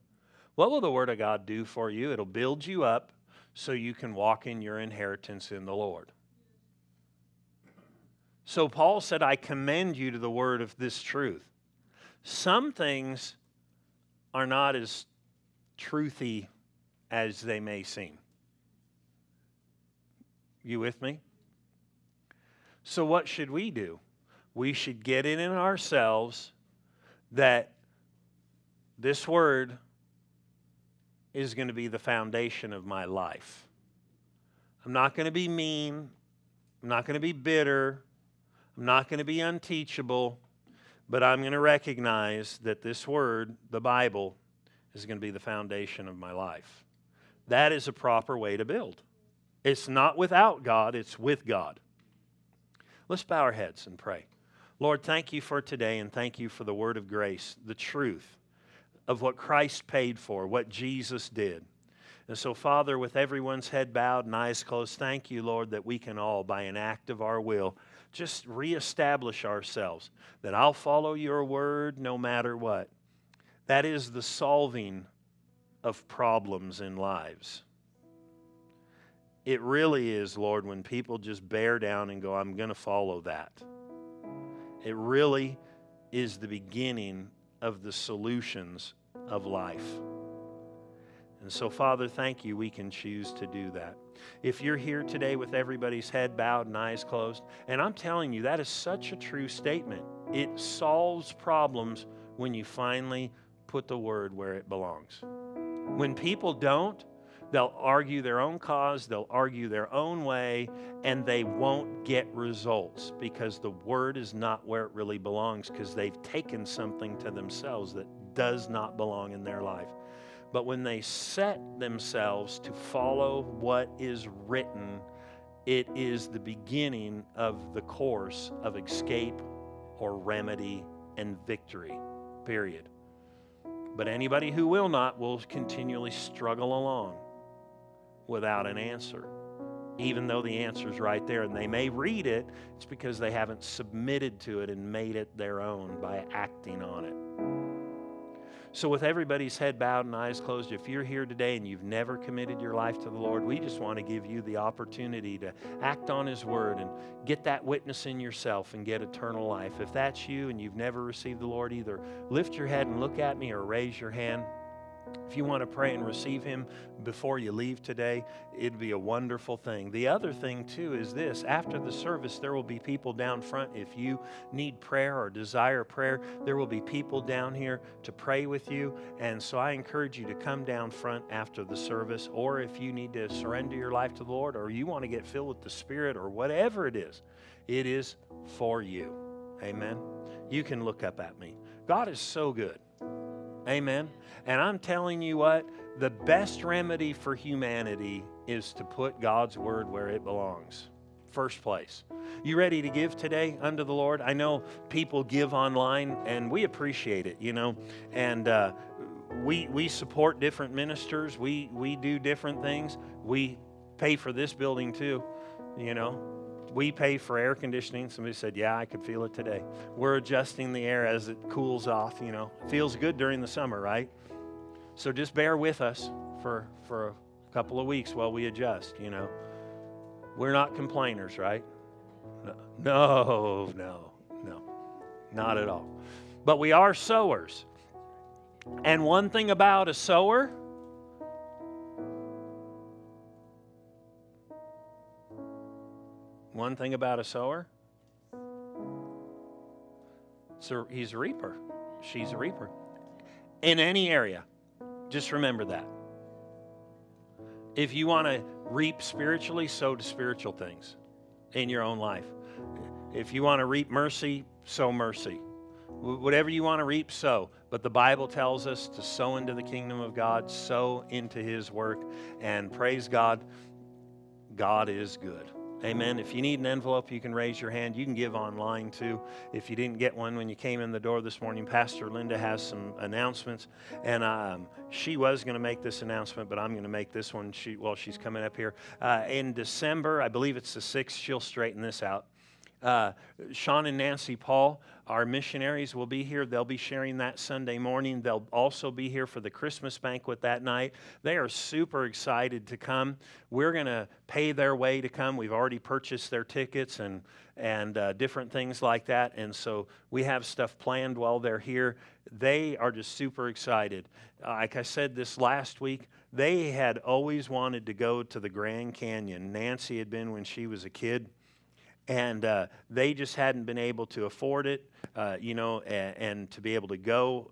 What will the Word of God do for you? It'll build you up so you can walk in your inheritance in the Lord. So Paul said, I commend you to the word of this truth. Some things are not as truthy as they may seem. You with me? So, what should we do? We should get it in ourselves that this word is going to be the foundation of my life. I'm not going to be mean. I'm not going to be bitter. I'm not going to be unteachable. But I'm going to recognize that this word, the Bible, is going to be the foundation of my life. That is a proper way to build. It's not without God, it's with God. Let's bow our heads and pray. Lord, thank you for today and thank you for the word of grace, the truth of what Christ paid for, what Jesus did. And so, Father, with everyone's head bowed and eyes closed, thank you, Lord, that we can all, by an act of our will, just reestablish ourselves that I'll follow your word no matter what. That is the solving of problems in lives. It really is, Lord, when people just bear down and go, I'm going to follow that. It really is the beginning of the solutions of life. And so, Father, thank you. We can choose to do that. If you're here today with everybody's head bowed and eyes closed, and I'm telling you, that is such a true statement. It solves problems when you finally put the word where it belongs. When people don't, They'll argue their own cause, they'll argue their own way, and they won't get results because the word is not where it really belongs because they've taken something to themselves that does not belong in their life. But when they set themselves to follow what is written, it is the beginning of the course of escape or remedy and victory, period. But anybody who will not will continually struggle along without an answer. Even though the answer is right there and they may read it, it's because they haven't submitted to it and made it their own by acting on it. So, with everybody's head bowed and eyes closed, if you're here today and you've never committed your life to the Lord, we just want to give you the opportunity to act on His word and get that witness in yourself and get eternal life. If that's you and you've never received the Lord, either lift your head and look at me or raise your hand. If you want to pray and receive Him before you leave today, it'd be a wonderful thing. The other thing, too, is this after the service, there will be people down front. If you need prayer or desire prayer, there will be people down here to pray with you. And so I encourage you to come down front after the service, or if you need to surrender your life to the Lord, or you want to get filled with the Spirit, or whatever it is, it is for you. Amen. You can look up at me. God is so good. Amen. And I'm telling you what, the best remedy for humanity is to put God's word where it belongs. First place. You ready to give today unto the Lord? I know people give online, and we appreciate it, you know, and uh, we we support different ministers. We we do different things. We pay for this building too, you know we pay for air conditioning. Somebody said, Yeah, I could feel it today. We're adjusting the air as it cools off, you know. Feels good during the summer, right? So just bear with us for, for a couple of weeks while we adjust, you know. We're not complainers, right? No, no, no, not at all. But we are sowers. And one thing about a sower, one thing about a sower, so he's a reaper. She's a reaper. In any area. Just remember that. If you want to reap spiritually, sow to spiritual things in your own life. If you want to reap mercy, sow mercy. Whatever you want to reap, sow. But the Bible tells us to sow into the kingdom of God, sow into His work, and praise God, God is good. Amen. If you need an envelope, you can raise your hand. You can give online too. If you didn't get one when you came in the door this morning, Pastor Linda has some announcements, and um, she was going to make this announcement, but I'm going to make this one. She, well, she's coming up here uh, in December. I believe it's the sixth. She'll straighten this out. Uh, Sean and Nancy Paul, our missionaries, will be here. They'll be sharing that Sunday morning. They'll also be here for the Christmas banquet that night. They are super excited to come. We're going to pay their way to come. We've already purchased their tickets and and uh, different things like that. And so we have stuff planned while they're here. They are just super excited. Uh, like I said this last week, they had always wanted to go to the Grand Canyon. Nancy had been when she was a kid and uh, they just hadn't been able to afford it, uh, you know, and, and, to be able to go.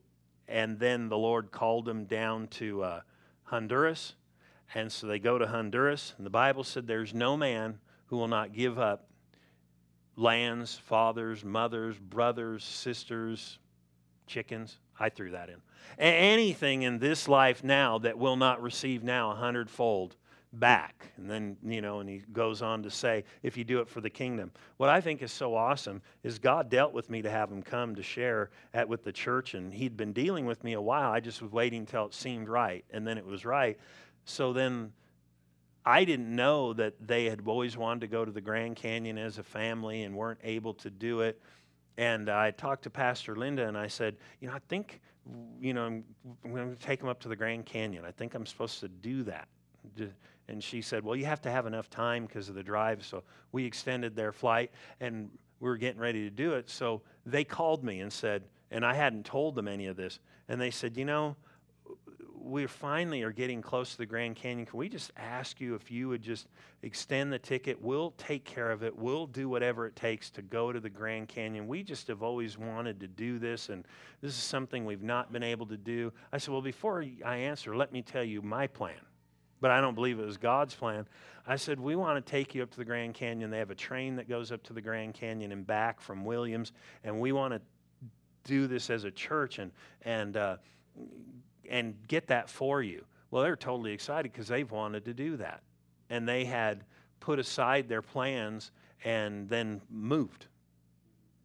And then the Lord called them down to uh, Honduras, and so they go to Honduras. And the Bible said, "There's no man who will not give up lands, fathers, mothers, brothers, sisters, chickens." I threw that in. Anything in this life now that will not receive now a hundredfold back. And then, you know, and he goes on to say, if you do it for the kingdom. What I think is so awesome is God dealt with me to have him come to share at with the church. And he'd been dealing with me a while. I just was waiting until it seemed right. And then it was right. So then I didn't know that they had always wanted to go to the Grand Canyon as a family and weren't able to do it. And I talked to Pastor Linda and I said, you know, I think, you know, I'm, I'm going to take them up to the Grand Canyon. I think I'm supposed to do that. And she said, Well, you have to have enough time because of the drive. So we extended their flight and we were getting ready to do it. So they called me and said, and I hadn't told them any of this. And they said, You know, we finally are getting close to the Grand Canyon. Can we just ask you if you would just extend the ticket? We'll take care of it. We'll do whatever it takes to go to the Grand Canyon. We just have always wanted to do this, and this is something we've not been able to do. I said, Well, before I answer, let me tell you my plan but I don't believe it was God's plan. I said, We want to take you up to the Grand Canyon. They have a train that goes up to the Grand Canyon and back from Williams, and we want to do this as a church and, and, uh, and get that for you. Well, they're totally excited because they've wanted to do that. And they had put aside their plans and then moved.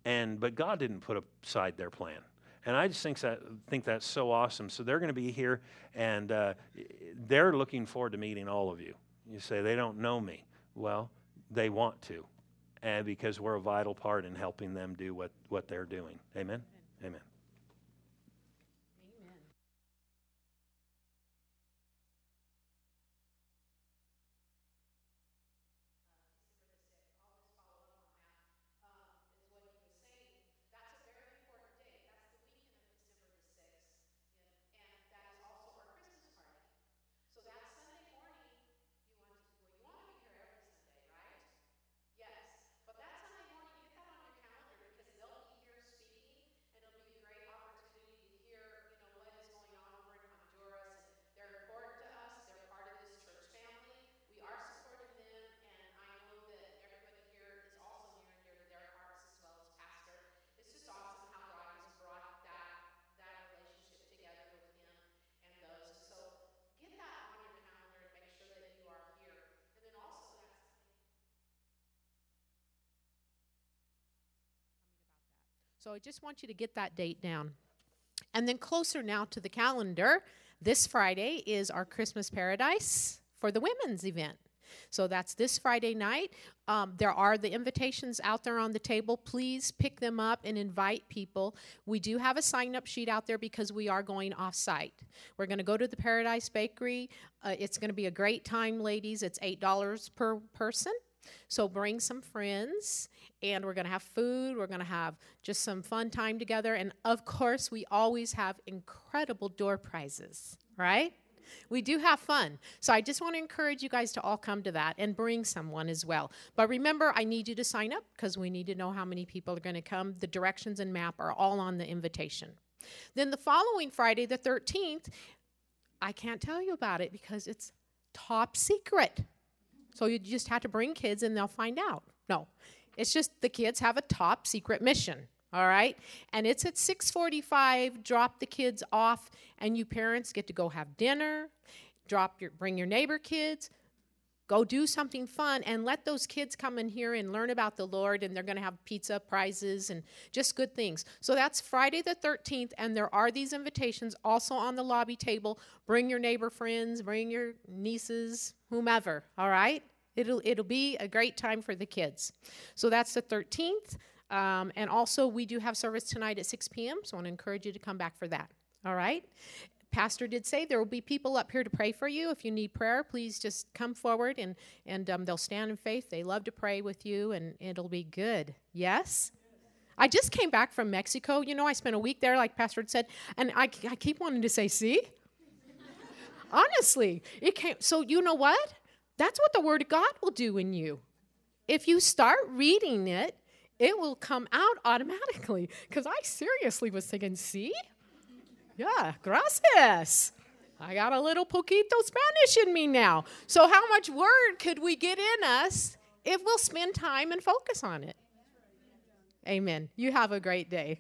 And, but God didn't put aside their plan. And I just think that think that's so awesome. So they're going to be here, and uh, they're looking forward to meeting all of you. You say they don't know me. Well, they want to, and because we're a vital part in helping them do what what they're doing. Amen. So I just want you to get that date down. And then closer now to the calendar, this Friday is our Christmas Paradise for the women's event. So that's this Friday night. Um, there are the invitations out there on the table. Please pick them up and invite people. We do have a sign up sheet out there because we are going off site. We're going to go to the Paradise Bakery. Uh, it's going to be a great time, ladies. It's $8 per person. So bring some friends, and we're going to have food. We're going to have just some fun time together. And of course, we always have incredible door prizes, right? We do have fun. So I just want to encourage you guys to all come to that and bring someone as well. But remember, I need you to sign up because we need to know how many people are going to come. The directions and map are all on the invitation. Then the following Friday, the 13th, I can't tell you about it because it's top secret. So you just have to bring kids and they'll find out. No, it's just the kids have a top secret mission all right and it's at 6.45 drop the kids off and you parents get to go have dinner drop your bring your neighbor kids go do something fun and let those kids come in here and learn about the lord and they're going to have pizza prizes and just good things so that's friday the 13th and there are these invitations also on the lobby table bring your neighbor friends bring your nieces whomever all right it'll it'll be a great time for the kids so that's the 13th um, and also, we do have service tonight at 6 p.m., so I want to encourage you to come back for that. All right? Pastor did say there will be people up here to pray for you. If you need prayer, please just come forward and, and um, they'll stand in faith. They love to pray with you, and it'll be good. Yes? I just came back from Mexico. You know, I spent a week there, like Pastor had said, and I, I keep wanting to say, see? Honestly, it came. So, you know what? That's what the Word of God will do in you. If you start reading it, it will come out automatically. Because I seriously was thinking, see? Yeah, gracias. I got a little poquito Spanish in me now. So, how much word could we get in us if we'll spend time and focus on it? Amen. You have a great day.